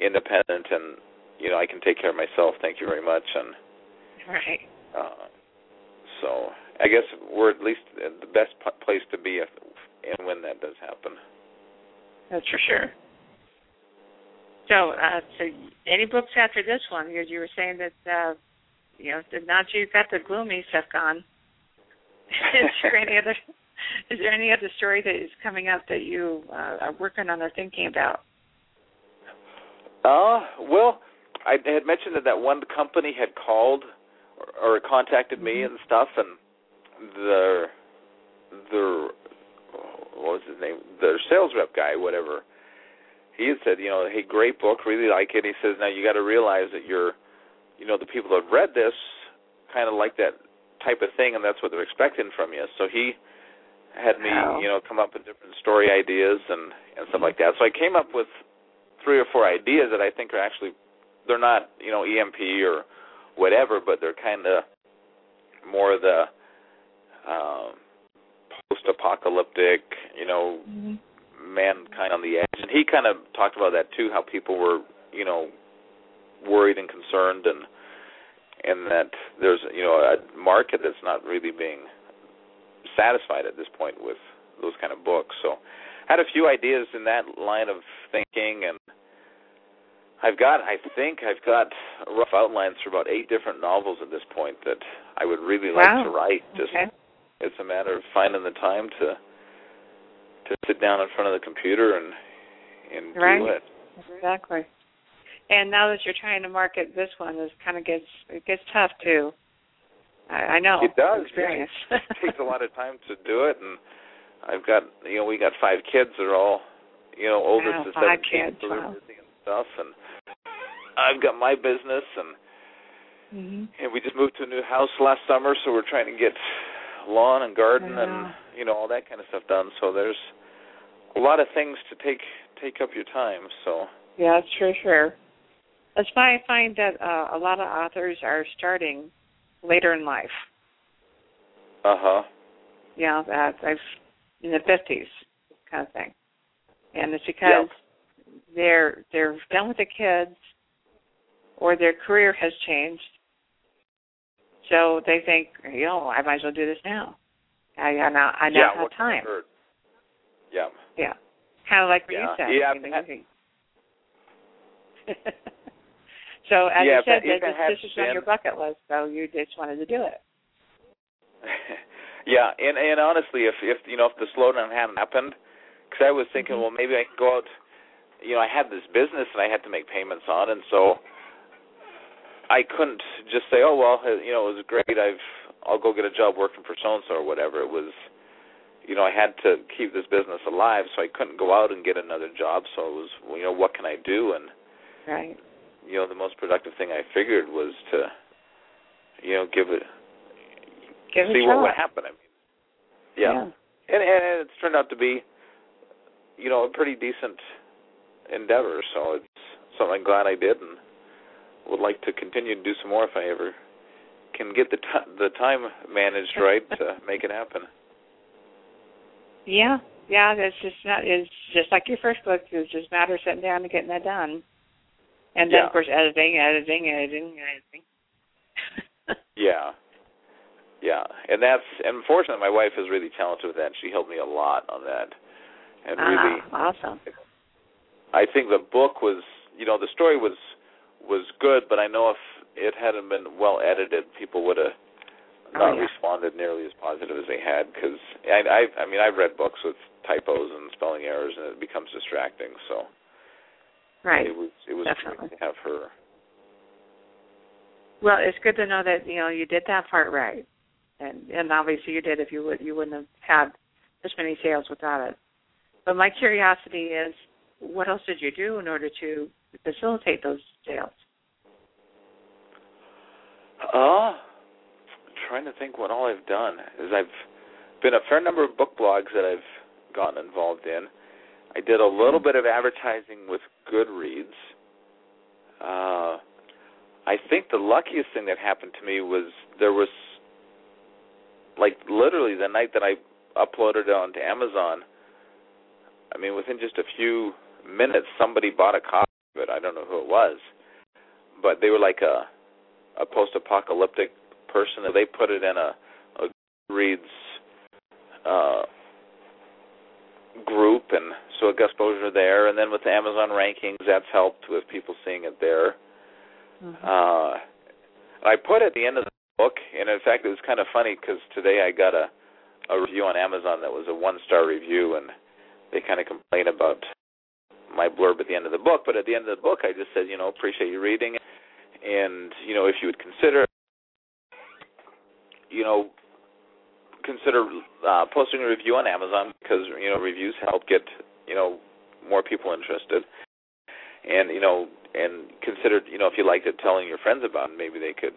independent, and you know I can take care of myself. Thank you very much. And Right. uh, so I guess we're at least the best p- place to be if and when that does happen. That's for sure. So, uh, so any books after this one? Because you were saying that, uh, you know, now you've got the gloomy stuff gone. is there any other? Is there any other story that is coming up that you uh, are working on or thinking about? Uh, well, I had mentioned that that one company had called or, or contacted me Mhm. and stuff, and the the what was his name? The sales rep guy, whatever. He had said, you know, hey, great book, really like it. He says, now you got to realize that you're, you know, the people that have read this kind of like that type of thing, and that's what they're expecting from you. So he had me, Wow. you know, come up with different story ideas and and stuff like that. So I came up with three or four ideas that I think are actually they're not, you know, EMP or whatever, but they're kind of more the um, post-apocalyptic, you know, Mm-hmm. mankind on the edge. And he kind of talked about that too, how people were, you know, worried and concerned, and and that there's, you know, a market that's not really being satisfied at this point with those kind of books. So, I had a few ideas in that line of thinking, and I've got, I think, I've got rough outlines for about eight different novels at this point that I would really like Wow. to write. Just Okay. it's a matter of finding the time to to sit down in front of the computer and and Right. do it. Exactly. And now that you're trying to market this one, it kind of gets it gets tough too. I, I know. It does, Experience. It takes a lot of time to do it, and I've got you know we got five kids. They're all you know older Wow, to seventeen, kids, so they're wow. busy and stuff. And I've got my business, and hmm and we just moved to a new house last summer, so we're trying to get lawn and garden and you know all that kind of stuff done. So there's a lot of things to take take up your time. So Yeah, that's for sure. That's why I find that uh, a lot of authors are starting later in life. uh huh. Know, that I've in the fifties kind of thing, and it's because they're they're done with the kids, or their career has changed. So they think, you know, I might as well do this now. I, I now I now yeah, have time. Heard. Yeah. Yeah, kind of like what Yeah. you said. Yeah, you know, I've you think- so as Yeah, you said, had this, this is on your bucket list, so you just wanted to do it. yeah, and and honestly, if if you know if the slowdown hadn't happened, because I was thinking, Mhm. well, maybe I could go out. You know, I had this business and I had to make payments on, and so I couldn't just say, oh well, you know, it was great. I've I'll go get a job working for so and so or whatever. It was, you know, I had to keep this business alive, so I couldn't go out and get another job. So it was, you know, what can I do? And Right. You know, the most productive thing I figured was to, you know, give it Give it see a what would happen. I mean, yeah, yeah. And, and it's turned out to be, you know, a pretty decent endeavor. So it's something I'm glad I did, and would like to continue to do some more if I ever can get the t- the time managed right to make it happen. Yeah, yeah. That's just not. It's just like your first book. It's just a matter of sitting down and getting that done, and then Yeah. of course editing, editing, editing, editing. Yeah, yeah, and that's and fortunately my wife is really talented with that. She helped me a lot on that, and really ah, awesome. I think the book was, you know, the story was was good, but I know if it hadn't been well edited, people would have Oh, not yeah. responded nearly as positive as they had. Because I, I, I mean, I've read books with typos and spelling errors, and it becomes distracting. So Right. it was it was Definitely. great to have her. Well, it's good to know that you know you did that part right, and and obviously you did. If you would, you wouldn't have had this many sales without it. But my curiosity is, what else did you do in order to facilitate those sales? Uh, trying to think what all I've done is I've been a fair number of book blogs that I've gotten involved in. I did a little bit of advertising with Goodreads. Uh, I think the luckiest thing that happened to me was there was like literally the night that I uploaded it onto Amazon. I mean, within just a few minutes, somebody bought a copy of it. I don't know who it was, but they were like a a post-apocalyptic person, and they put it in a, a Goodreads uh, group, and so it got exposure there. And then with the Amazon rankings, that's helped with people seeing it there. Mhm. Uh, I put at the end of the book, and in fact, it was kind of funny because today I got a a review on Amazon that was a one star review, and they kind of complain about my blurb at the end of the book. But at the end of the book, I just said, you know, appreciate you reading, it, and you know, if you would consider, you know, consider uh, posting a review on Amazon because you know reviews help get you know more people interested, and you know, and consider you know if you liked it, telling your friends about it, maybe they could.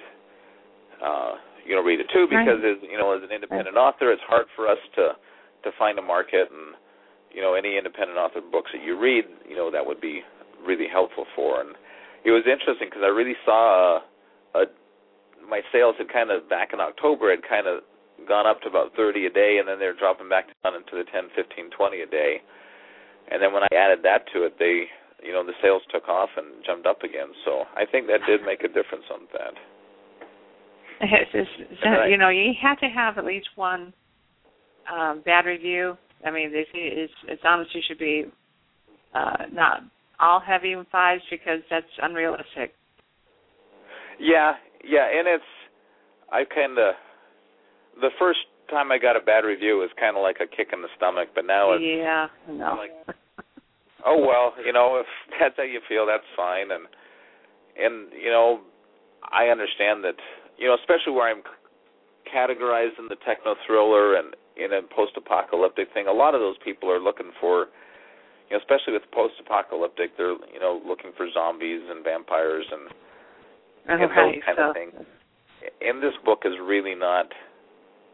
Uh, you know, read it too because as you know, as an independent author, it's hard for us to to find a market and you know any independent author books that you read, you know, that would be really helpful for. And it was interesting because I really saw a, a my sales had kind of back in October had kind of gone up to about 30 a day, and then they're dropping back down into the 10, 15, 20 a day. And then when I added that to it, they you know the sales took off and jumped up again. So I think that did make a difference on that. It's, it's, it's, Right. you know, you have to have at least one um, bad review. I mean, they say it's it's honestly should be uh, not all heavy in fives because that's unrealistic. Yeah, yeah, and it's I kind of the first time I got a bad review was kind of like a kick in the stomach, but now it's yeah, no. like- oh well, you know, if that's how you feel, that's fine, and and you know, I understand that you know, especially where I'm categorized in the techno thriller and in a post-apocalyptic thing. A lot of those people are looking for, you know, especially with post-apocalyptic, they're you know looking for zombies and vampires and uh-huh, and those kind so, of things. And this book is really not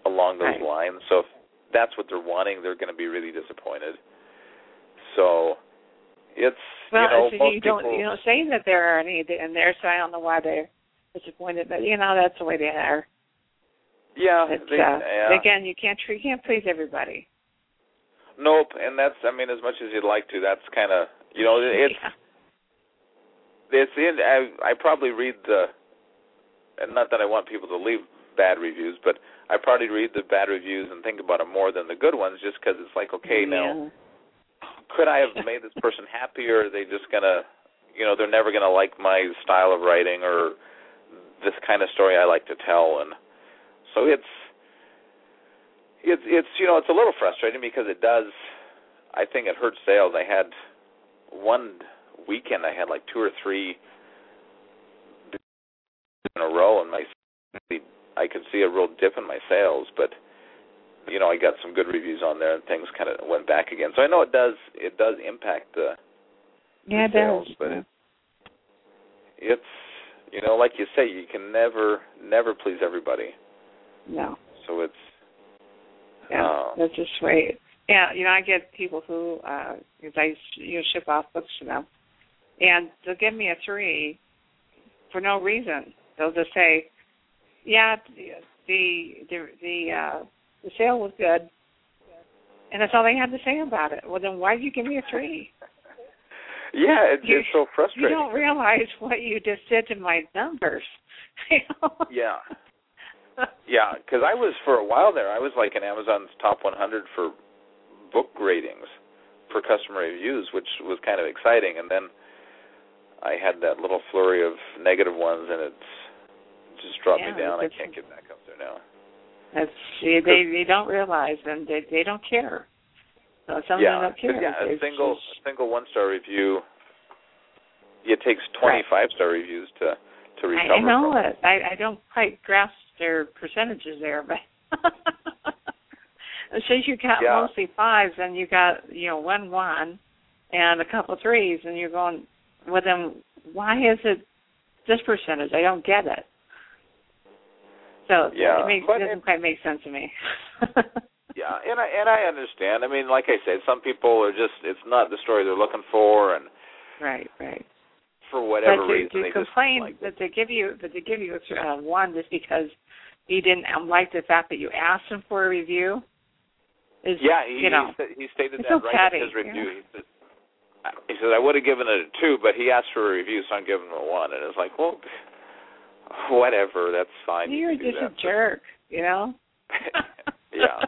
along those Right. lines. So if that's what they're wanting, they're going to be really disappointed. So it's Well, you know so most you don't people. you don't say that there are any in there, so I don't know why they're disappointed. But you know, that's the way they are. yeah, they, uh, yeah. Again, you can't you can't please everybody. Nope, and that's I mean as much as you'd like to, that's kind of you know it's yeah. it's in I I probably read the and not that I want people to leave bad reviews, but I probably read the bad reviews and think about them more than the good ones, just because it's like okay now could I have made this person happy, or are they just gonna, you know, they're never gonna like my style of writing or this kind of story I like to tell, and so it's, it's, it's, you know, it's a little frustrating because it does. I think it hurts sales. I had one weekend, I had like two or three in a row, and my, I could see a real dip in my sales, but you know, I got some good reviews on there, and things kind of went back again. So I know it does it does impact the, Yeah, it the sales, does. but it, it's you know, like you say, you can never never please everybody. no. So it's Yeah, uh, that's just way. Yeah, you know, I get people who, uh, because I you know, ship off books to them, and they'll give me a three for no reason. They'll just say, "Yeah, the the the uh, the sale was good," and that's all they had to say about it. Well, then why did you give me a three? yeah, it, You- it's so frustrating. You don't realize what you just did to my numbers. Yeah, yeah, because I was for a while there. I was like in Amazon's top 100 for book ratings for customer reviews, which was kind of exciting. And then I had that little flurry of negative ones, and it's just dropped Yeah, me down. I can't get back up there now. That's they they, they don't realize and they they don't care. So some yeah, of them don't care. yeah, a single just- a single one star review. It takes 25 star reviews to to recover. I, I know from. it. I I don't quite grasp their percentages there, but since you got Yeah. mostly fives and you got you know one one and a couple threes and you're going well then why is it this percentage? I don't get it. So Yeah, it makes it doesn't it- quite make sense to me. Yeah, and I and I understand. I mean, like I said, some people are just it's not the story they're looking for, and right, right. for whatever but to, reason to they complain just like that they give you that they give you uh, one just because you didn't um, like the fact that you asked them for a review is Yeah, he you know he, he stated that so right petty, in his review. yeah. He said he said I would have given it a two, but he asked for a review, so I'm giving him a one. And it's like, well, whatever, that's fine. you you're do just that, a jerk, you know. yeah,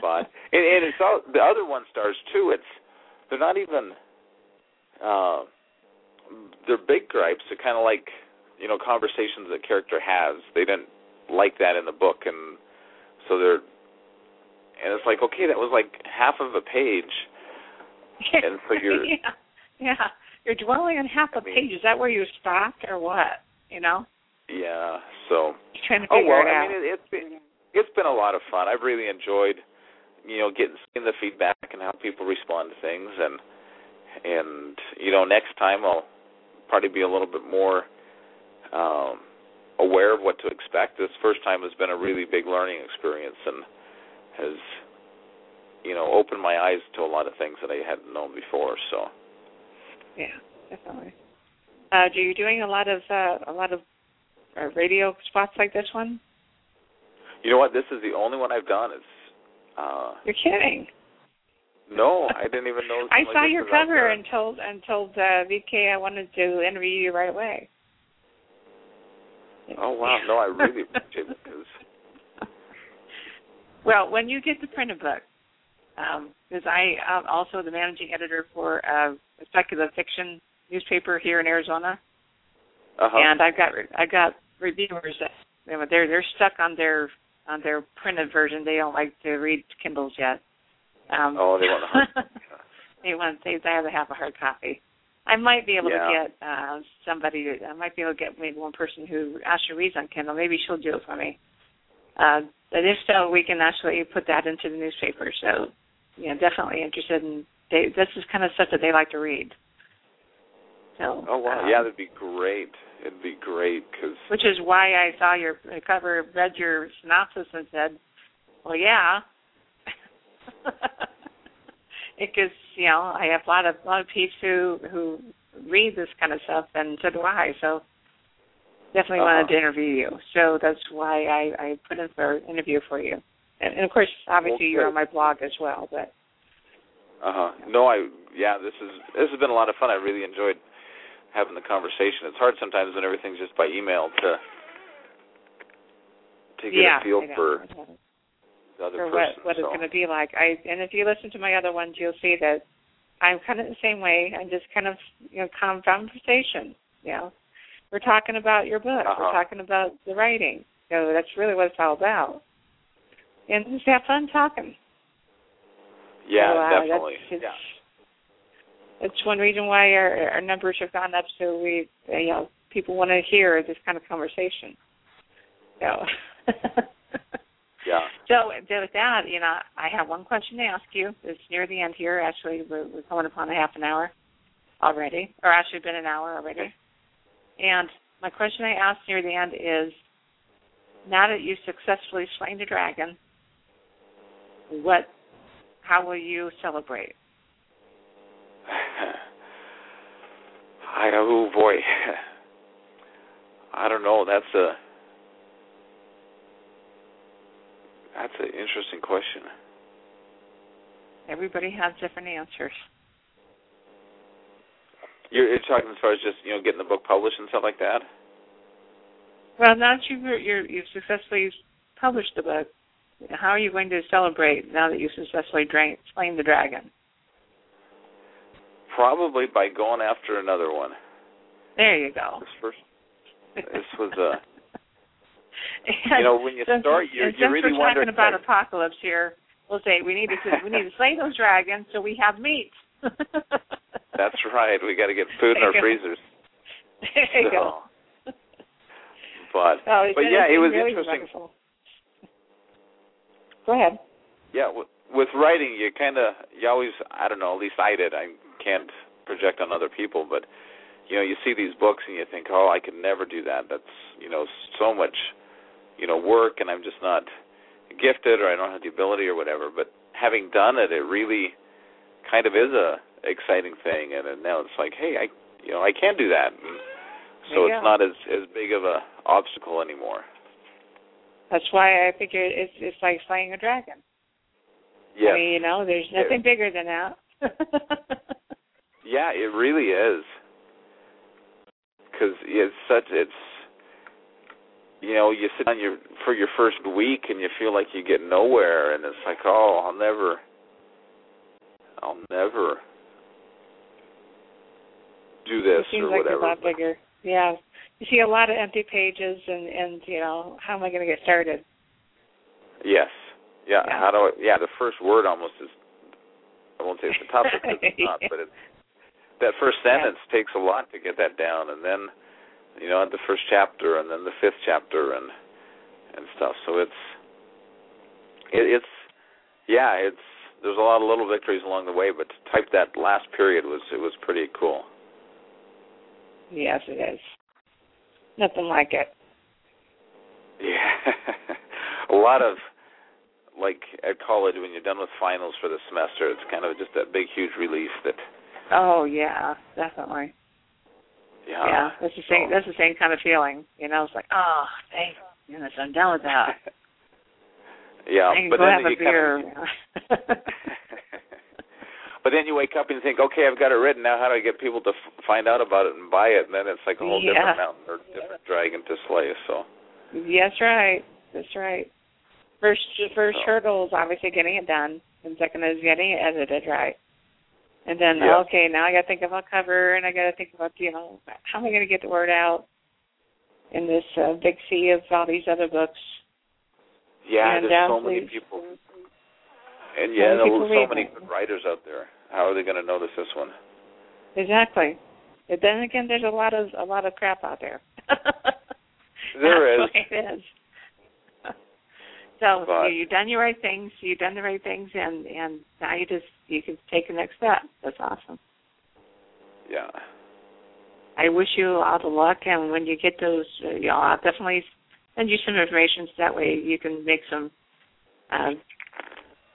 but and, and it's all the other one stars too. It's they're not even uh, they're big gripes. They're kind of like you know conversations that character has. They didn't like that in the book, and so they're and it's like okay, that was like half of a page, and so you're yeah, yeah, you're dwelling on half a I mean- page. Is that where you stopped or what? You know, yeah. So you're trying to oh well, it I out. mean it, it's been it's been a lot of fun. I've really enjoyed you know getting seeing the feedback and how people respond to things and and you know next time I'll probably be a little bit more um aware of what to expect. This first time has been a really big learning experience and has you know opened my eyes to a lot of things that I hadn't known before. So Yeah, definitely. Uh, do you doing a lot of uh, a lot of uh, radio spots like this one? you know what? This is the only one I've done. It's uh You're kidding. no, I didn't even know. I saw like your cover and told and told uh, VK I wanted to interview you right away. Oh wow! No, I really appreciate it because well, when you get the printed book, because I am also the managing editor for uh, speculative fiction newspaper here in Arizona, uh-huh. and I've got I've got reviewers that you know, they're they're stuck on their on their printed version. They don't like to read Kindles yet. Um, Oh, they want the hard they want they they have to have a hard copy. I might be able Yeah. to get uh somebody. to- I might be able to get maybe one person who actually reads on Kindle. Maybe she'll do it for me. Uh, but if so, we can actually put that into the newspaper. So, yeah, definitely interested in. They, this is kind of stuff that they like to read. So. Oh wow! um, yeah, that'd be great. It'd be great because which is why I saw your cover, read your synopsis, and said, "Well, yeah," because you know I have a lot of a lot of peeps who who read this kind of stuff, and so do I. So definitely Uh-huh. wanted to interview you. So that's why I I put in for an interview for you, and, and of course, obviously, Well, you're on my blog as well. But uh huh. No, I yeah. This is this has been a lot of fun. I really enjoyed having the conversation. It's hard sometimes when everything's just by email to to get yeah, a feel for the other for person. what what it's going to be like. I and if you listen to my other ones, you'll see that I'm kind of the same way. I'm just kind of you know calm conversation. You know, we're talking about your book. We're Uh-huh. talking about the writing. So that's really what it's all about. And just have fun talking. yeah, so, uh, definitely. Yeah. It's one reason why our, our numbers have gone up. So we, uh, you know, people want to hear this kind of conversation. So. Yeah. So so with that, you know, I have one question to ask you. It's near the end here. Actually, we're, we're coming upon a half an hour already, or actually been an hour already. And my question I asked near the end is, now that you've successfully slain the dragon, what, how will you celebrate? I oh boy. I don't know. That's a that's an interesting question. Everybody has different answers. You're, you're talking as far as just you know getting the book published and stuff like that. Well, now that you've you're, you've successfully published the book, how are you going to celebrate now that you've successfully drain, slain the dragon? Probably by going after another one. There you go. This first, this was uh, a. You know, when you since- start, you- and you since really we're wonder- talking about apocalypse here. We'll say we need to we need to slay those dragons so we have meat. That's right. We got to get food in our freezers. there you go. But Oh, but yeah, it was really interesting. wonderful. Go ahead. Yeah, with, with writing, you kind of you always I don't know. At least I did. I can't project on other people, but you know, you see these books and you think, oh, I could never do that. That's you know so much you know work, and I'm just not gifted, or I don't have the ability, or whatever. But having done it, it really kind of is a exciting thing, and, and now it's like, hey, I you know I can do that. And so it's go. not as as big of a obstacle anymore. That's why I figure it's it's like slaying a dragon. Yes. I mean, you know, there's Yeah. nothing bigger than that. Yeah, it really is. Because it's such it's you know, you sit on your for your first week and you feel like you get nowhere, and it's like, oh, I'll never, I'll never do this it seems or like whatever. a lot bigger. Yeah. You see a lot of empty pages and and you know, how am I going to get started? Yes. Yeah. Yeah. How do I? Yeah. The first word almost is. I won't say it's the toughest. 'cause it's not, but it's that first Yeah. sentence takes a lot to get that down, and then, you know, the first chapter, and then the fifth chapter, and and stuff. So it's, it, it's, yeah, it's. There's a lot of little victories along the way, but to type that last period was it was pretty cool. Yes, it is. Nothing like it. Yeah. a lot of like at college when you're done with finals for the semester, it's kind of just that big huge relief that Oh yeah, definitely. yeah. yeah, that's the same. so- That's the same kind of feeling. You know, it's like, oh, thank goodness, I'm done with that. yeah, I can but go then have a you beer. Kind of, but then you wake up and you think, okay, I've got it written. Now, how do I get people to f- find out about it and buy it? And then it's like a whole Yeah. different mountain or different dragon to slay. So Yes, right. That's right. First, first So- hurdle is obviously getting it done, and second is getting it edited right. And then, Yeah. okay, now I got to think about cover, and I got to think about, you know, how am I going to get the word out in this uh, big sea of all these other books? yeah, And, there's uh, so many people, and yeah, there's so many good writers out there. How are they going to notice this one? Exactly. But then again, there's a lot of a lot of crap out there. There is. it is. So But- you- you've done your right things. You've done the right things, and and now you just you can take the next step. That's awesome. Yeah. I wish you all the luck, and when you get those, uh, you know, I'll definitely send you some information so that way you can make some uh,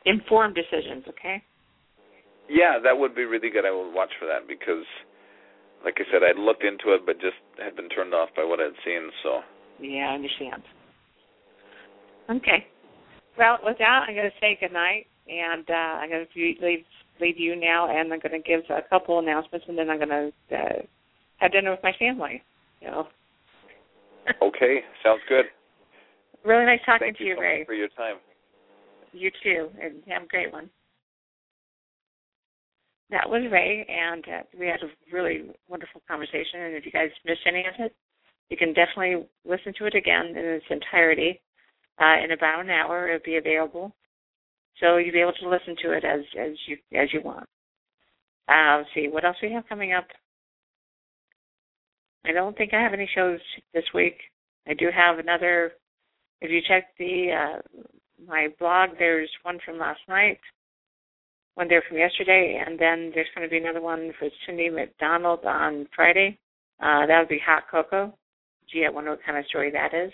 informed decisions. Okay. Yeah, that would be really good. I will watch for that because, like I said, I'd looked into it, but just had been turned off by what I'd seen. So, Yeah, I understand. Okay. Well, with that, I'm going to say good night, and uh, I'm going to leave leave you now, and I'm going to give a couple announcements, and then I'm going to uh, have dinner with my family. You know. okay, sounds good. Really nice talking Thank to you you, so Ray. for your time. You too, and have a great one. That was Ray, and uh, we had a really wonderful conversation. And if you guys missed any of it, you can definitely listen to it again in its entirety. Uh, in about an hour, it'll be available, so you'll be able to listen to it as as you as you want. Uh, let's see what else we have coming up. I don't think I have any shows this week. I do have another. If you check the uh, my blog, there's one from last night, one there from yesterday, and then there's going to be another one for Cindy McDonald on Friday. Uh, that would be Hot Cocoa. Gee, I wonder what kind of story that is.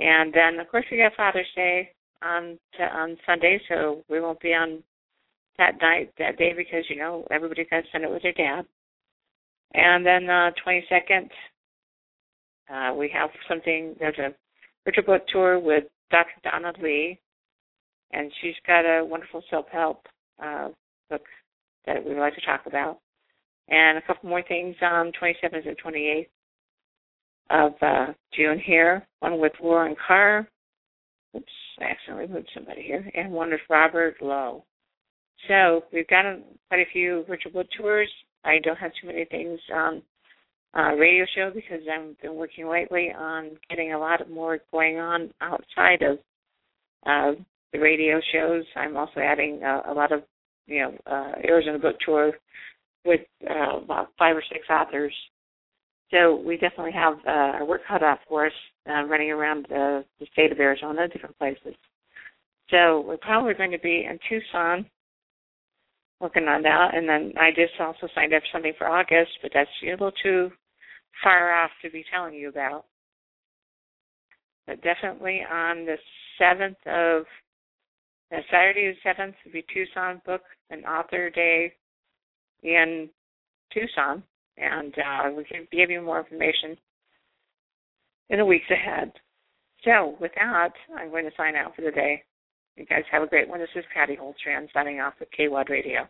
And then, of course, we got Father's Day on on Sunday, so we won't be on that night that day because you know everybody got to spend it with their dad. And then uh, 22nd, uh, we have something. There's a Richard Book Tour with Dr. Donna Lee, and she's got a wonderful self-help uh, book that we would like to talk about, and a couple more things on 27th and 28th of uh, June here. One with Lauren Carr. Oops, I accidentally moved somebody here, and one with Robert Lowe. So we've got a, quite a few Richard Wood tours. I don't have too many things on uh, radio show because I've been working lately on getting a lot more going on outside of uh, the radio shows. I'm also adding uh, a lot of, you know, uh, Arizona book tour with uh, about five or six authors. So we definitely have uh, our work cut off for us uh, running around the, the state of Arizona, different places. So we're probably going to be in Tucson working on that. And then I just also signed up for something for August, but that's a little too far off to be telling you about. But definitely on the 7th of, uh, Saturday the 7th will be Tucson Book and Author Day in Tucson. And uh, we can give you more information in the weeks ahead. So with that, I'm going to sign out for the day. You guys have a great one. This is Patty Holtran signing off with KWAD Radio.